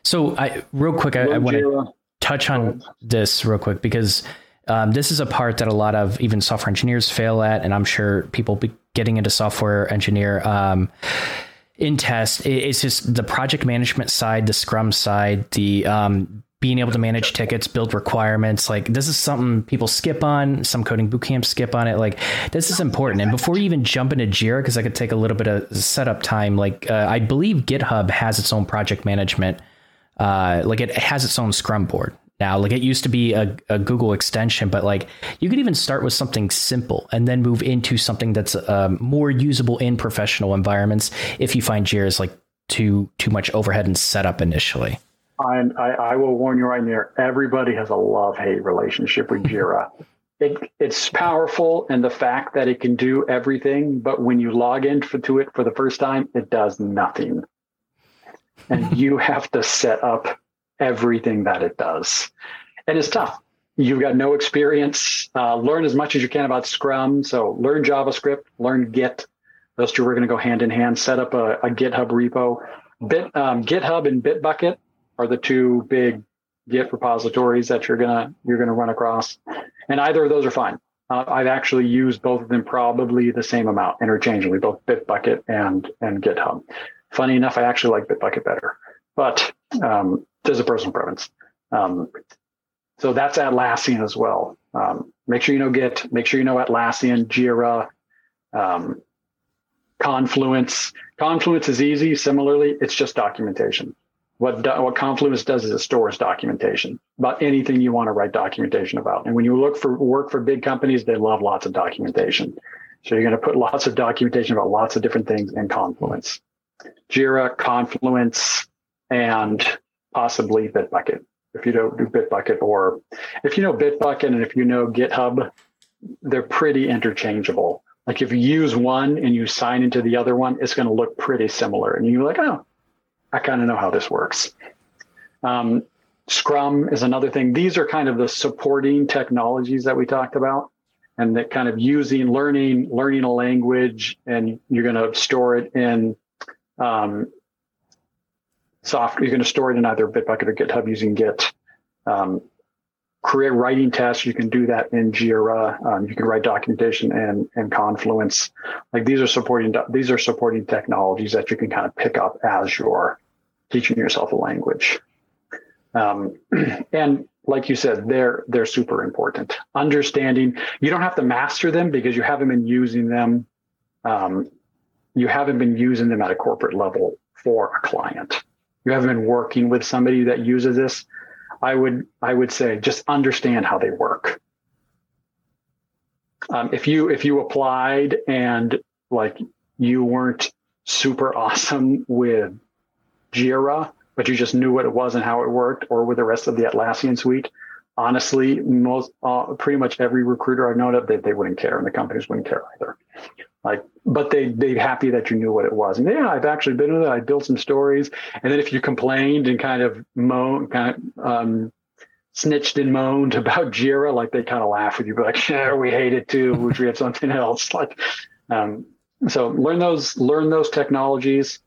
So, I real quick, I, I want to touch on this real quick because um, this is a part that a lot of even software engineers fail at, and I'm sure people getting into software engineer um, in test. it- It's just the project management side, the Scrum side, the um, being able to manage tickets, build requirements. Like this is something people skip on. Some coding boot camps skip on it. Like this is important. And before you even jump into Jira, because I could take a little bit of setup time. Like uh, I believe GitHub has its own project management uh, like it has its own Scrum board now. Like it used to be a, a Google extension, but like you could even start with something simple and then move into something that's um, more usable in professional environments. If you find Jira is like too too much overhead and setup initially. I, I, I will warn you right there. Everybody has a love hate relationship with Jira. It, it's powerful and the fact that it can do everything, but when you log into it for the first time, it does nothing. And you have to set up everything that it does. And it's tough. You've got no experience. Uh, learn as much as you can about Scrum. So learn JavaScript, learn Git. Those two are going to go hand in hand. Set up a, a GitHub repo. Bit, um, GitHub and Bitbucket are the two big Git repositories that you're gonna you're gonna run across, and either of those are fine. Uh, I've actually used both of them probably the same amount interchangeably, both Bitbucket and and GitHub. Funny enough, I actually like Bitbucket better, but um, there's a personal preference. Um, so that's Atlassian as well. Um, make sure you know Git. Make sure you know Atlassian, Jira, um, Confluence. Confluence is easy. Similarly, it's just documentation. What do, what Confluence does is it stores documentation about anything you want to write documentation about. And when you look for work for big companies, they love lots of documentation. So you're going to put lots of documentation about lots of different things in Confluence, Jira, Confluence, and possibly Bitbucket. If you don't do Bitbucket, or if you know Bitbucket and if you know GitHub, they're pretty interchangeable. Like if you use one and you sign into the other one, it's going to look pretty similar. And you're like, oh, I kind of know how this works. Um, Scrum is another thing. These are kind of the supporting technologies that we talked about, and that kind of using, learning, learning a language, and you're going to store it in um, software. You're going to store it in either Bitbucket or GitHub using Git. Um, create writing tests. You can do that in Jira. Um, you can write documentation and and Confluence. Like these are supporting these are supporting technologies that you can kind of pick up as you're teaching yourself a language. Um, and like you said, they're they're super important. Understanding you don't have to master them because you haven't been using them. Um, you haven't been using them at a corporate level for a client. You haven't been working with somebody that uses this. I would I would say just understand how they work. Um, if you if you applied and like you weren't super awesome with Jira, but you just knew what it was and how it worked, or with the rest of the Atlassian suite, honestly, most uh, pretty much every recruiter I've known of, they, they wouldn't care, and the companies wouldn't care either. Like, but they they happy that you knew what it was. And yeah, I've actually been with it. I built some stories, and then if you complained and kind of moan, kind of um, snitched and moaned about Jira, like they kind of laugh with you, but like, yeah, we hate it too. Wish we had something else. Like, um, so learn those learn those technologies.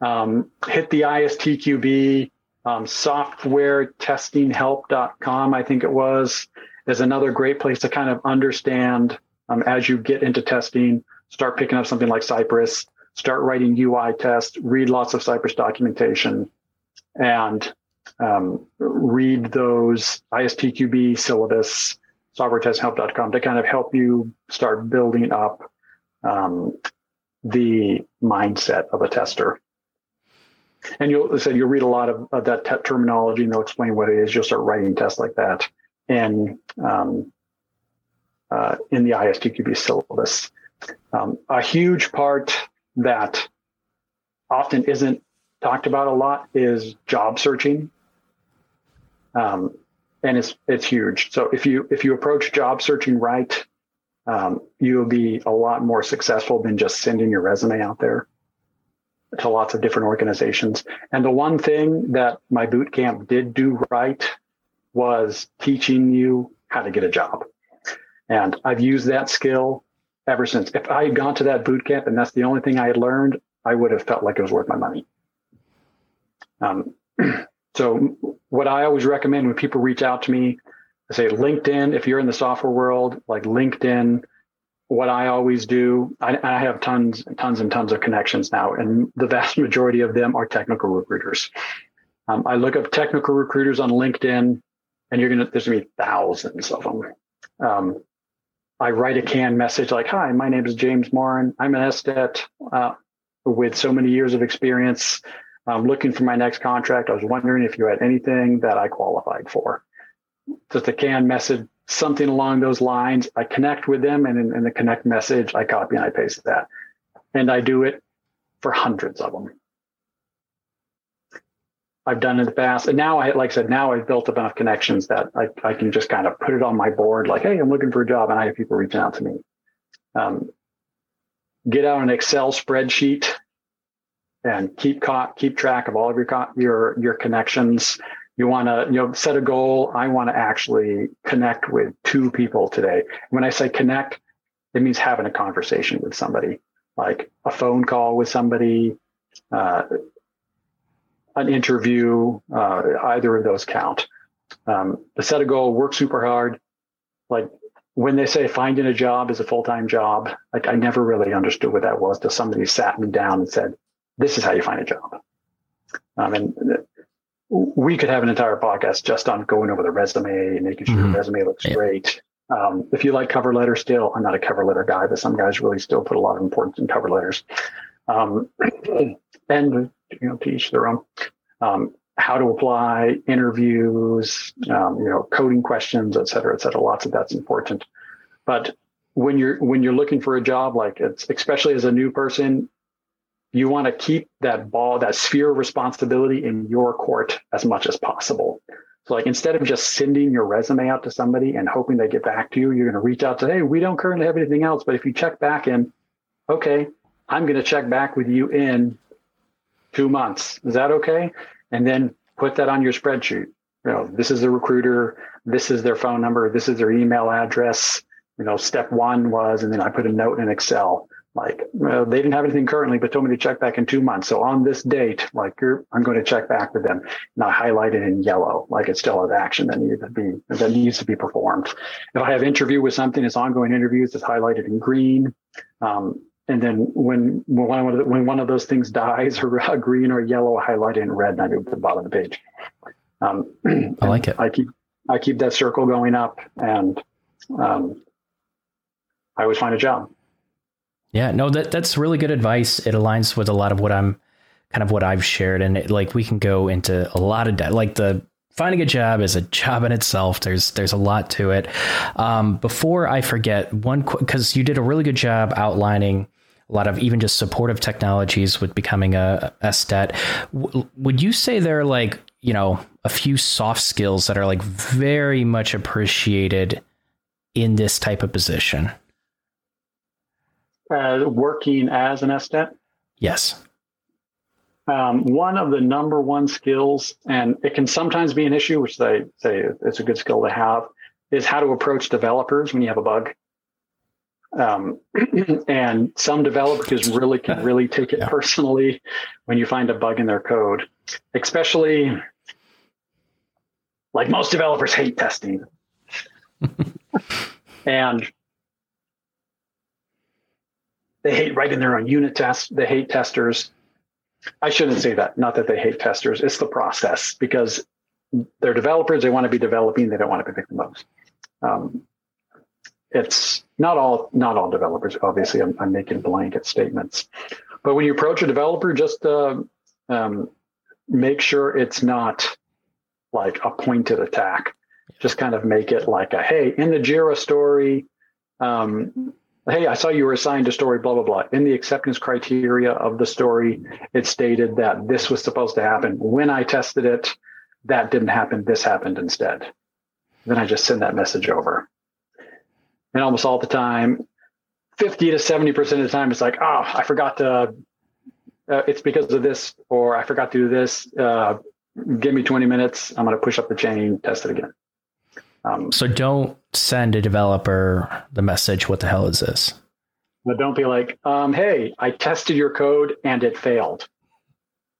Um, hit the ISTQB um, softwaretestinghelp.com, I think it was, is another great place to kind of understand um, as you get into testing, start picking up something like Cypress, start writing UI tests, read lots of Cypress documentation, and um, read those ISTQB syllabus, softwaretestinghelp.com to kind of help you start building up um, the mindset of a tester and you'll say you'll read a lot of, of that te- terminology and they'll explain what it is. You'll start writing tests like that in um, uh, in the ISTQB syllabus. Um, a huge part that often isn't talked about a lot is job searching, um, and it's it's huge. So if you if you approach job searching right, um, you'll be a lot more successful than just sending your resume out there to lots of different organizations. And the one thing that my boot camp did do right was teaching you how to get a job. And I've used that skill ever since. If I had gone to that boot camp and that's the only thing I had learned, I would have felt like it was worth my money. Um, so what I always recommend when people reach out to me, I say LinkedIn, if you're in the software world, like LinkedIn, what I always do, I, I, have tons, tons and tons of connections now, and the vast majority of them are technical recruiters. Um, I look up technical recruiters on LinkedIn, and you're gonna there's gonna be thousands of them. Um, I write a canned message like, "Hi, my name is James Morin. I'm an SDET uh, with so many years of experience. I'm looking for my next contract. I was wondering if you had anything that I qualified for." Just a canned message something along those lines. I connect with them, and in, in, the connect message, I copy and I paste that, and I do it for hundreds of them. I've done in the past, and now I, like I said, now I've built up enough connections that I, I can just kind of put it on my board, like, hey, I'm looking for a job, and I have people reaching out to me. Um, get out an Excel spreadsheet and keep keep track of all of your your your connections you want to you know set a goal. I want to actually connect with two people today. When i say connect it means having a conversation with somebody like a phone call with somebody uh, an interview uh, either of those count. Um, set a goal work super hard. Like when they say finding a job is a full-time job like i never really understood what that was till somebody sat me down and said this is how you find a job. Um, and we could have an entire podcast just on going over the resume and making sure mm-hmm. the resume looks yeah. great. Um, if you like cover letters still, I'm not a cover letter guy, but some guys really still put a lot of importance in cover letters. Um, and, you know, to each their own. Um, how to apply, interviews, um, you know, coding questions, et cetera, et cetera. Lots of that's important. But when you're when you're looking for a job, like it's especially as a new person, you want to keep that ball, that sphere of responsibility in your court as much as possible. So like instead of just sending your resume out to somebody and hoping they get back to you, you're going to reach out to, hey, we don't currently have anything else. But if you check back in, okay, I'm going to check back with you in two months. Is that okay? And then put that on your spreadsheet. You know, this is the recruiter, this is their phone number, this is their email address. You know, step one was, and then I put a note in Excel like well, they didn't have anything currently, but told me to check back in two months. So on this date, like I'm going to check back with them. Now highlight it in yellow, like it's still an action that needs to be that needs to be performed. If I have interview with something, it's ongoing interviews. It's highlighted in green. Um, and then when when one, of the, when one of those things dies, or green or yellow, I highlight it in red, and I move to the bottom of the page. Um, I like it. I keep I keep that circle going up, and um, I always find a job. Yeah, no, that that's really good advice. It aligns with a lot of what I'm kind of what I've shared, and it, like we can go into a lot of de- like the finding a job is a job in itself. There's there's a lot to it. Um, before I forget, one because you did a really good job outlining a lot of even just supportive technologies with becoming a SDET. W- would you say there are like you know, a few soft skills that are like very much appreciated in this type of position? Uh, working as an SDET? Yes. Um, one of the number one skills, and it can sometimes be an issue, which they say it's a good skill to have, is how to approach developers when you have a bug. Um, and some developers really can really take it yeah. personally when you find a bug in their code, especially like most developers hate testing. and they hate writing their own unit tests. They hate testers. I shouldn't say that. Not that they hate testers. It's the process because they're developers. They want to be developing. They don't want to be making bugs. Um, it's not all not all developers. Obviously, I'm, I'm, making blanket statements. But when you approach a developer, just uh, um, make sure it's not like a pointed attack. Just kind of make it like a hey, in the Jira story, um, hey, I saw you were assigned a story, blah, blah, blah. In the acceptance criteria of the story, it stated that this was supposed to happen. When I tested it, that didn't happen. This happened instead. Then I just send that message over. And almost all the time, 50 to 70% of the time, it's like, oh, I forgot to, uh, it's because of this, or I forgot to do this. Uh, give me 20 minutes. I'm going to push up the chain, test it again. Um, so don't send a developer the message, what the hell is this? But don't be like, um, hey, I tested your code and it failed.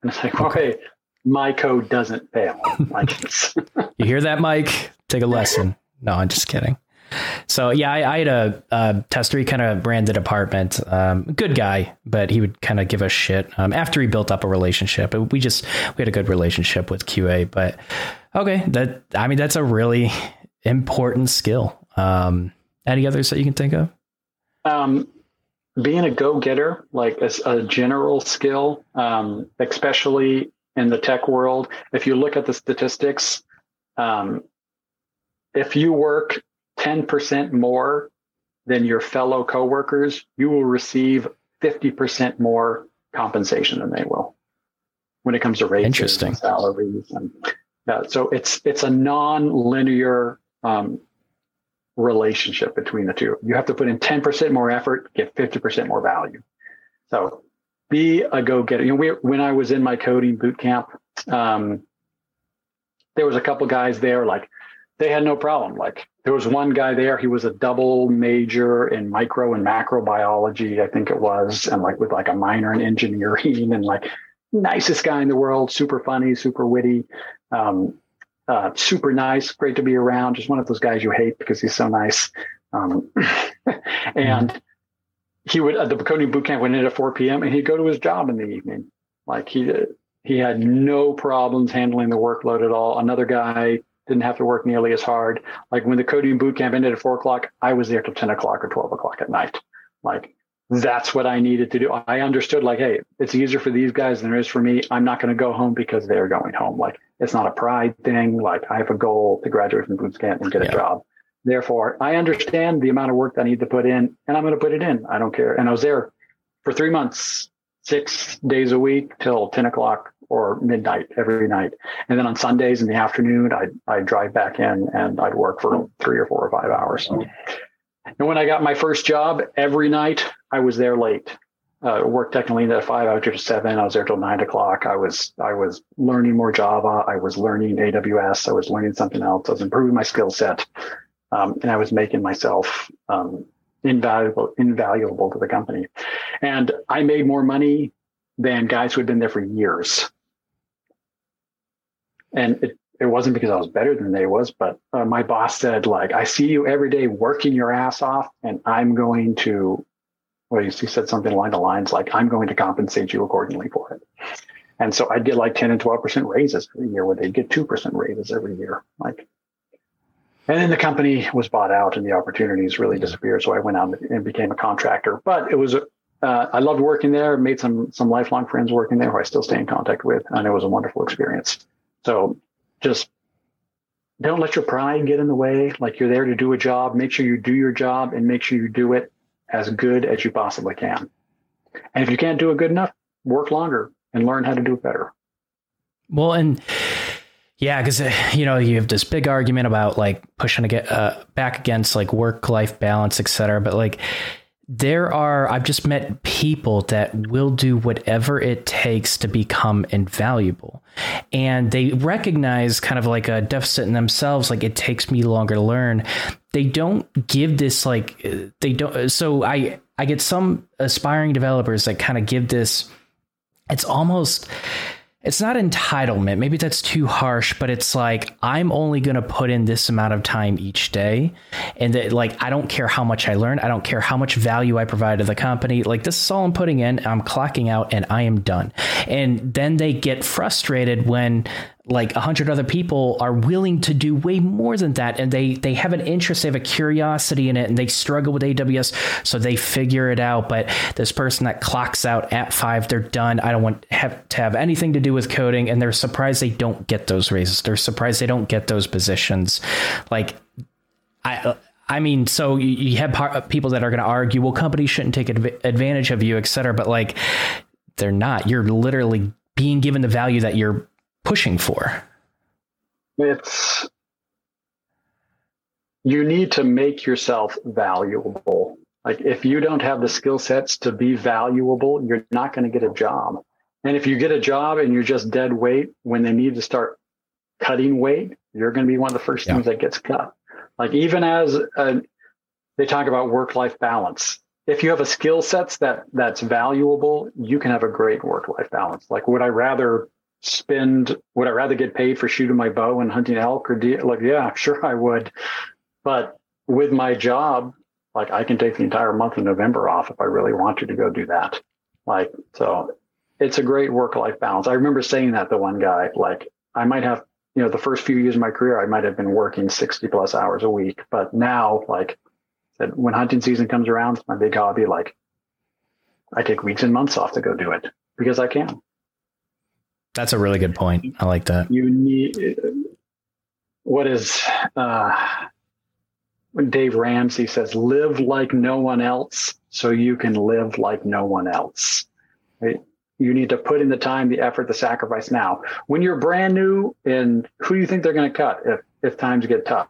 And it's like, okay, okay my code doesn't fail. Like you hear that, Mike? Take a lesson. No, I'm just kidding. So yeah, I, I had a, a, tester. He kind of ran the department. Um, good guy, but he would kind of give us shit um, after he built up a relationship. We just we had a good relationship with QA. But okay, that I mean that's a really important skill. Um, any others that you can think of? Um, being a go-getter, like a, a general skill, um, especially in the tech world. If you look at the statistics, um, if you work 10% more than your fellow coworkers, you will receive 50% more compensation than they will when it comes to raises Interesting. and salaries. And, yeah, so it's it's a non-linear um, relationship between the two. You have to put in 10% more effort, get 50% more value. So be a go-getter. You know, we, when I was in my coding boot camp, um, there was a couple guys there, like they had no problem. Like there was one guy there, he was a double major in micro and macro biology, I think it was, and like with like a minor in engineering and like nicest guy in the world, super funny, super witty. Um, uh, super nice, great to be around. Just one of those guys you hate because he's so nice. Um, and he would uh, the coding boot camp went in at 4 p.m. and he'd go to his job in the evening. Like he he had no problems handling the workload at all. Another guy didn't have to work nearly as hard. Like when the coding boot camp ended at four o'clock, I was there till 10 o'clock or 12 o'clock at night. Like that's what I needed to do. I understood like, hey, it's easier for these guys than it is for me. I'm not going to go home because they're going home. Like it's not a pride thing. Like I have a goal to graduate from boot camp and get yeah. a job. Therefore, I understand the amount of work that I need to put in, and I'm going to put it in. I don't care. And I was there for three months, six days a week till 10 o'clock or midnight every night. And then on Sundays in the afternoon, I'd, I'd drive back in and I'd work for three or four or five hours. And when I got my first job, every night I was there late. Uh, worked technically at five, I was there to seven. I was there till nine o'clock. I was I was learning more Java. I was learning AWS. I was learning something else. I was improving my skill set, um, and I was making myself um, invaluable invaluable to the company. And I made more money than guys who had been there for years. And it it wasn't because I was better than they was, but uh, my boss said, like, I see you every day working your ass off, and I'm going to, well, he said something along the lines like, I'm going to compensate you accordingly for it. And so I'd get like 10 and 12% raises every year, where they'd get 2% raises every year. Like, and then the company was bought out and the opportunities really disappeared. So I went out and became a contractor. But it was, uh, I loved working there, made some some lifelong friends working there who I still stay in contact with, and it was a wonderful experience. So just don't let your pride get in the way. Like you're there to do a job. Make sure you do your job and make sure you do it as good as you possibly can. And if you can't do it good enough, work longer and learn how to do it better. Well, and Yeah, because uh, you know you have this big argument about like pushing to get uh, back against like work life balance, et cetera. But like there are, I've just met people that will do whatever it takes to become invaluable, and they recognize kind of like a deficit in themselves. Like it takes me longer to learn. They don't give this like they don't. So I I get some aspiring developers that kind of give this. It's almost it's not entitlement. Maybe that's too harsh, but it's like I'm only going to put in this amount of time each day. And that, like, I don't care how much I learn. I don't care how much value I provide to the company. Like, this is all I'm putting in. I'm clocking out and I am done. And then they get frustrated when like a hundred other people are willing to do way more than that. And they they have an interest they have a curiosity in it and they struggle with aws so they figure it out. But this person that clocks out at five they're done. I don't want have to have anything to do with coding. And they're surprised they don't get those raises. They're surprised they don't get those positions. Like i I mean, so you have people that are going to argue, well, companies shouldn't take advantage of you, et cetera. But like, they're not. You're literally being given the value that you're pushing for? It's you need to make yourself valuable. Like if you don't have the skill sets to be valuable, you're not going to get a job. And if you get a job and you're just dead weight when they need to start cutting weight, you're going to be one of the first yeah. things that gets cut. Like even as a, they talk about work life balance. If you have a skill sets that that's valuable, you can have a great work life balance. Like would I rather spend would I rather get paid for shooting my bow and hunting elk or deer? Like, yeah, sure I would. But with my job, like I can take the entire month of November off if I really wanted to go do that. Like, so it's a great work life balance. I remember saying that to one guy, like I might have, you know, the first few years of my career, I might have been working 60 plus hours a week, but now like that when hunting season comes around, it's my big hobby, like I take weeks and months off to go do it because I can. That's a really good point. I like that. You need what is uh, when Dave Ramsey says, "Live like no one else, so you can live like no one else." Right? You need to put in the time, the effort, the sacrifice now. When you're brand new, and who do you think they're going to cut if if times get tough?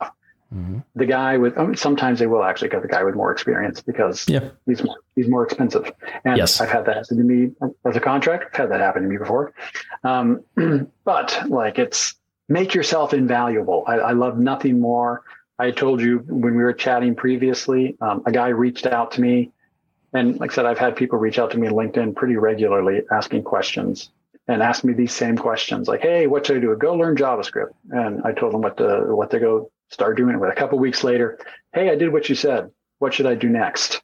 Mm-hmm. The guy with I mean, sometimes they will actually cut the guy with more experience because yeah. he's more, he's more expensive. And yes. I've had that happen to me as a contract. I've had that happen to me before. Um, but like it's make yourself invaluable. I, I, love nothing more. I told you when we were chatting previously, um, a guy reached out to me, and like I said, I've had people reach out to me on LinkedIn pretty regularly asking questions and ask me these same questions like, "Hey, what should I do? Go learn JavaScript." And I told them what to what to go start doing it with. A couple weeks later, hey, I did what you said. What should I do next?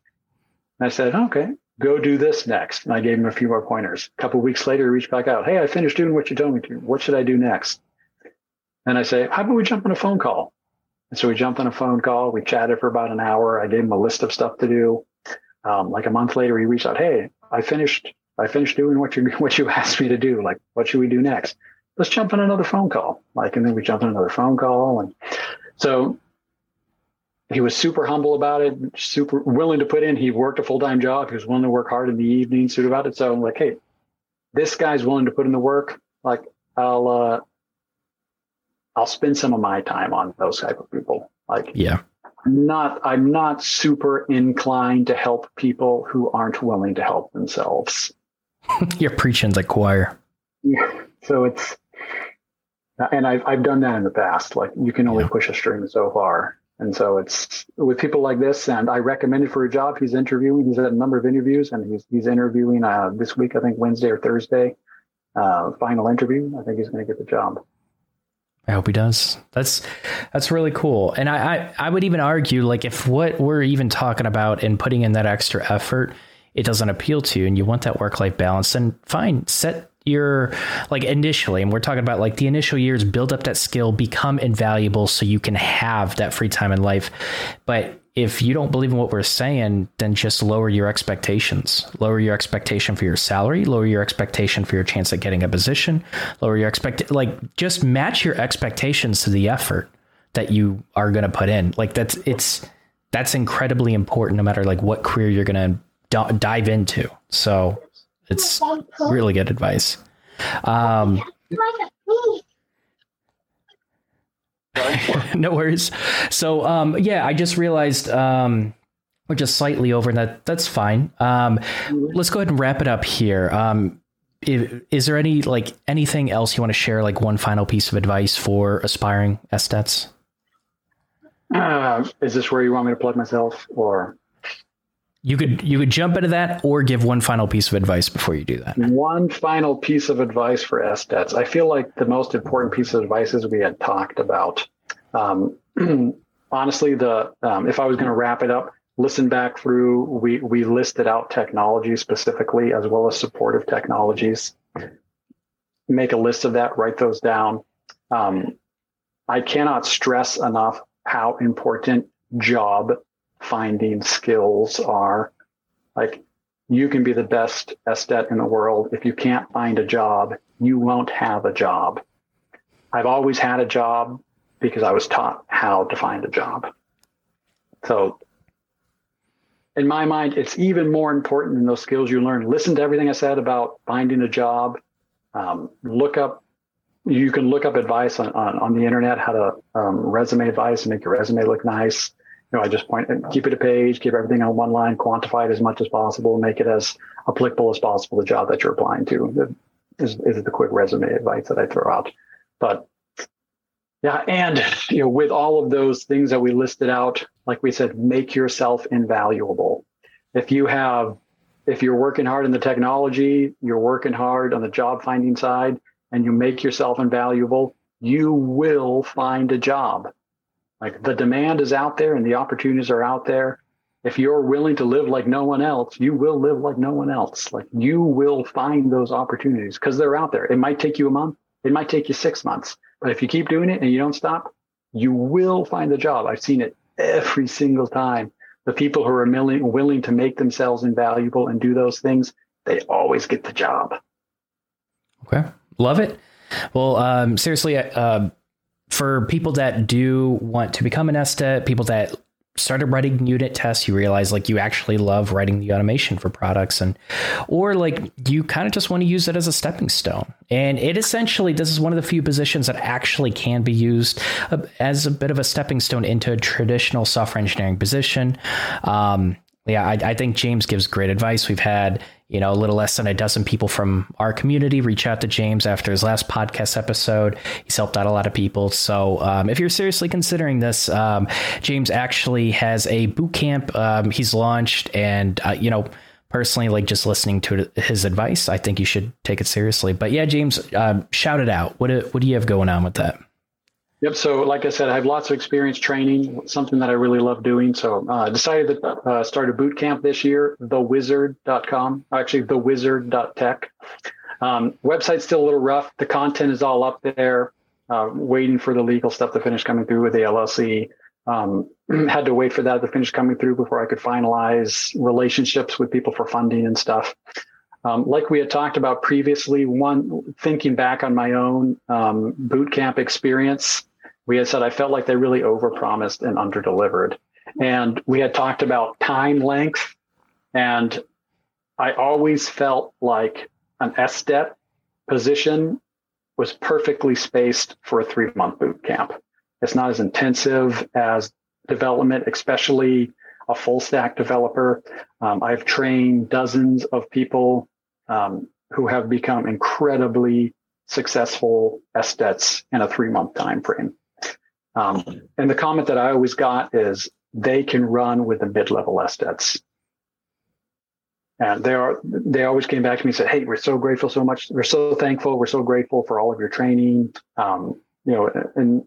And I said, okay, go do this next. And I gave him a few more pointers. A couple weeks later, he reached back out. Hey, I finished doing what you told me to. What should I do next? And I say, how about we jump on a phone call? And so we jumped on a phone call. We chatted for about an hour. I gave him a list of stuff to do. Um, like a month later, he reached out. Hey, I finished. I finished doing what you what you asked me to do. Like, what should we do next? Let's jump on another phone call. Like, and then we jumped on another phone call, and so he was super humble about it, super willing to put in. He worked a full time job. He was willing to work hard in the evenings, suit about it. So I'm like, hey, this guy's willing to put in the work. Like I'll uh, I'll spend some of my time on those type of people. Like yeah. I'm not I'm not super inclined to help people who aren't willing to help themselves. You're preaching the choir. Yeah. So it's and I've I've done that in the past. Like you can only yeah. push a string so far, and so it's with people like this. And I recommended for a job. He's interviewing. He's had a number of interviews, and he's he's interviewing uh, this week. I think Wednesday or Thursday. Uh, final interview. I think he's going to get the job. I hope he does. That's that's really cool. And I, I I would even argue like if what we're even talking about and putting in that extra effort, it doesn't appeal to you, and you want that work life balance, then fine, set your like initially and we're talking about like the initial years build up that skill become invaluable so you can have that free time in life. But if you don't believe in what we're saying then just lower your expectations. Lower your expectation for your salary. Lower your expectation for your chance at getting a position. Lower your expect like just match your expectations to the effort that you are going to put in. Like that's it's that's incredibly important no matter like what career you're going to d- dive into. So it's really good advice. Um, no worries. So, um, yeah, I just realized um, we're just slightly over and that. That's fine. Um, let's go ahead and wrap it up here. Um, is, is, there any like anything else you want to share? Like one final piece of advice for aspiring SDETs? Uh, is this where you want me to plug myself, or you could you could jump into that, or give one final piece of advice before you do that. One final piece of advice for SDETs. I feel like the most important piece of advice is we had talked about. Um, honestly, the um, if I was going to wrap it up, listen back through. We we listed out technology specifically as well as supportive technologies. Make a list of that. Write those down. Um, I cannot stress enough how important job finding skills are. Like you can be the best SDET in the world. If you can't find a job, you won't have a job. I've always had a job because I was taught how to find a job. So in my mind, it's even more important than those skills you learn. Listen to everything I said about finding a job. Um, look up, you can look up advice on, on, on the internet, how to um, resume advice and make your resume look nice know, I just point, keep it a page, keep everything on one line, quantify it as much as possible, make it as applicable as possible the job that you're applying to. Is, is the quick resume advice that I throw out. But yeah, and you know, with all of those things that we listed out, like we said, make yourself invaluable. If you have, if you're working hard in the technology, you're working hard on the job finding side, and you make yourself invaluable, you will find a job like the demand is out there and the opportunities are out there. If you're willing to live like no one else, you will live like no one else. Like you will find those opportunities because they're out there. It might take you a month, it might take you six months, but if you keep doing it and you don't stop, you will find the job. I've seen it every single time. The people who are willing, willing to make themselves invaluable and do those things, they always get the job. Okay. Love it. Well, um, seriously, uh, for people that do want to become an SDET, people that started writing unit tests, you realize like you actually love writing the automation for products and or like you kind of just want to use it as a stepping stone. And it essentially this is one of the few positions that actually can be used uh, as a bit of a stepping stone into a traditional software engineering position. Um, yeah, I, I think James gives great advice. We've had you know, a little less than a dozen people from our community reach out to James after his last podcast episode. He's helped out a lot of people. So um, if you're seriously considering this, um, James actually has a boot camp um, he's launched, and uh, you know. Personally, like just listening to his advice, I think you should take it seriously. But yeah, James, uh, shout it out. What what do you have going on with that? Yep. So, like I said, I have lots of experience training, something that I really love doing. So, I uh, decided to uh, start a boot camp this year, thewizard.com, actually, thewizard.tech. Um, website's still a little rough. The content is all up there, uh, waiting for the legal stuff to finish coming through with the LLC. Um, had to wait for that to finish coming through before I could finalize relationships with people for funding and stuff. Um, like we had talked about previously, one thinking back on my own um, boot camp experience, we had said I felt like they really overpromised and underdelivered. And we had talked about time length. And I always felt like an SDET position was perfectly spaced for a three month boot camp. It's not as intensive as development, especially a full stack developer. Um, I've trained dozens of people um, who have become incredibly successful SDETs in a three month time frame. Um, and the comment that I always got is they can run with the mid-level SDETs. And they are they always came back to me and said, Hey, we're so grateful so much. We're so thankful. We're so grateful for all of your training. Um, you know, and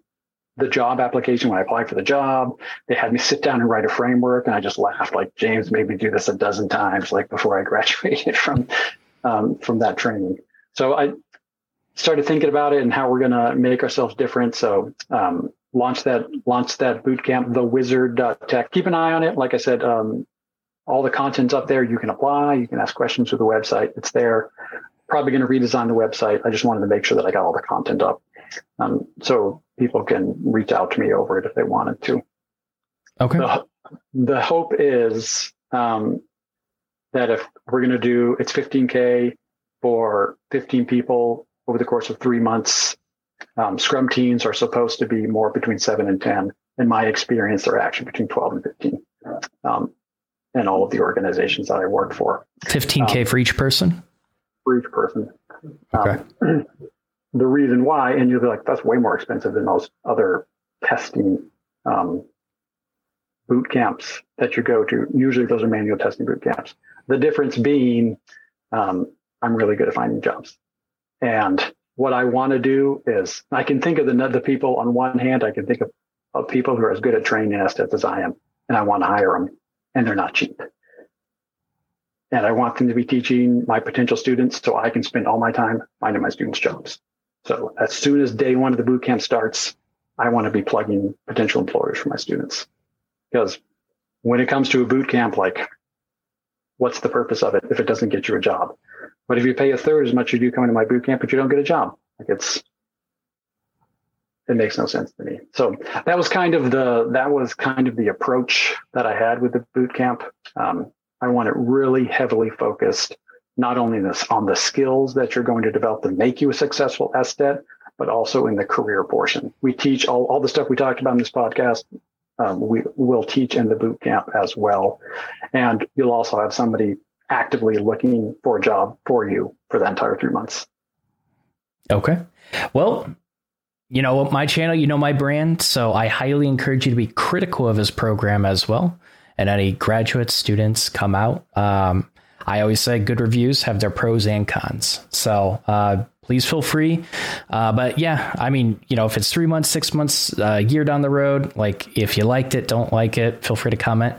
the job application when I applied for the job, they had me sit down and write a framework. And I just laughed like James made me do this a dozen times, like before I graduated from um, from that training. So I started thinking about it and how we're going to make ourselves different. So um, launch that launch that boot camp, the wizard tech. Keep an eye on it. Like I said, um, all the content's up there. You can apply. You can ask questions through the website. It's there. Probably going to redesign the website. I just wanted to make sure that I got all the content up, um, so people can reach out to me over it if they wanted to. Okay. The, the hope is um, that if we're going to do it's 15k for 15 people over the course of three months Um, Scrum teams are supposed to be more between seven and 10. In my experience, they're actually between 12 and 15 um, in all of the organizations that I work for. 15K um, for each person? For each person. Okay. Um, the reason why, and you'll be like, that's way more expensive than most other testing um, boot camps that you go to. Usually those are manual testing boot camps. The difference being, um, I'm really good at finding jobs. And what I want to do is I can think of the, the people on one hand, I can think of, of people who are as good at training SDETs as I am, and I want to hire them, and they're not cheap. And I want them to be teaching my potential students so I can spend all my time finding my students jobs. So as soon as day one of the boot camp starts, I want to be plugging potential employers for my students. Because when it comes to a boot camp, like, what's the purpose of it if it doesn't get you a job? But if you pay a third as much as you do coming to my boot camp, but you don't get a job, like it's it makes no sense to me. So that was kind of the that was kind of the approach that I had with the boot camp. Um, I want it really heavily focused, not only this on the skills that you're going to develop to make you a successful SDET, but also in the career portion. We teach all, all the stuff we talked about in this podcast. Um, we will teach in the boot camp as well, and you'll also have somebody actively looking for a job for you for the entire three months. Okay. Well, you know my channel, you know my brand, so I highly encourage you to be critical of his program as well. And any graduate students come out. Um, I always say good reviews have their pros and cons. So uh, please feel free. Uh, but yeah, I mean, you know, if it's three months, six months, a uh, year down the road, like if you liked it, don't like it, feel free to comment.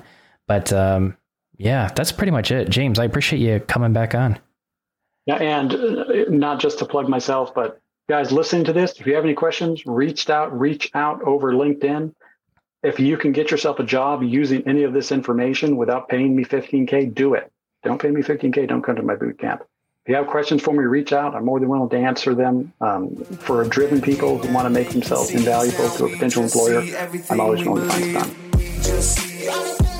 But um, yeah, that's pretty much it. James, I appreciate you coming back on. Yeah, and uh, not just to plug myself, but guys listening to this, if you have any questions, reach out, reach out over LinkedIn. If you can get yourself a job using any of this information without paying me 15K, do it. Don't pay me 15K, don't come to my boot camp. If you have questions for me, reach out. I'm more than willing to answer them. Um, for driven people who want to make themselves invaluable to a potential employer, I'm always willing to find time.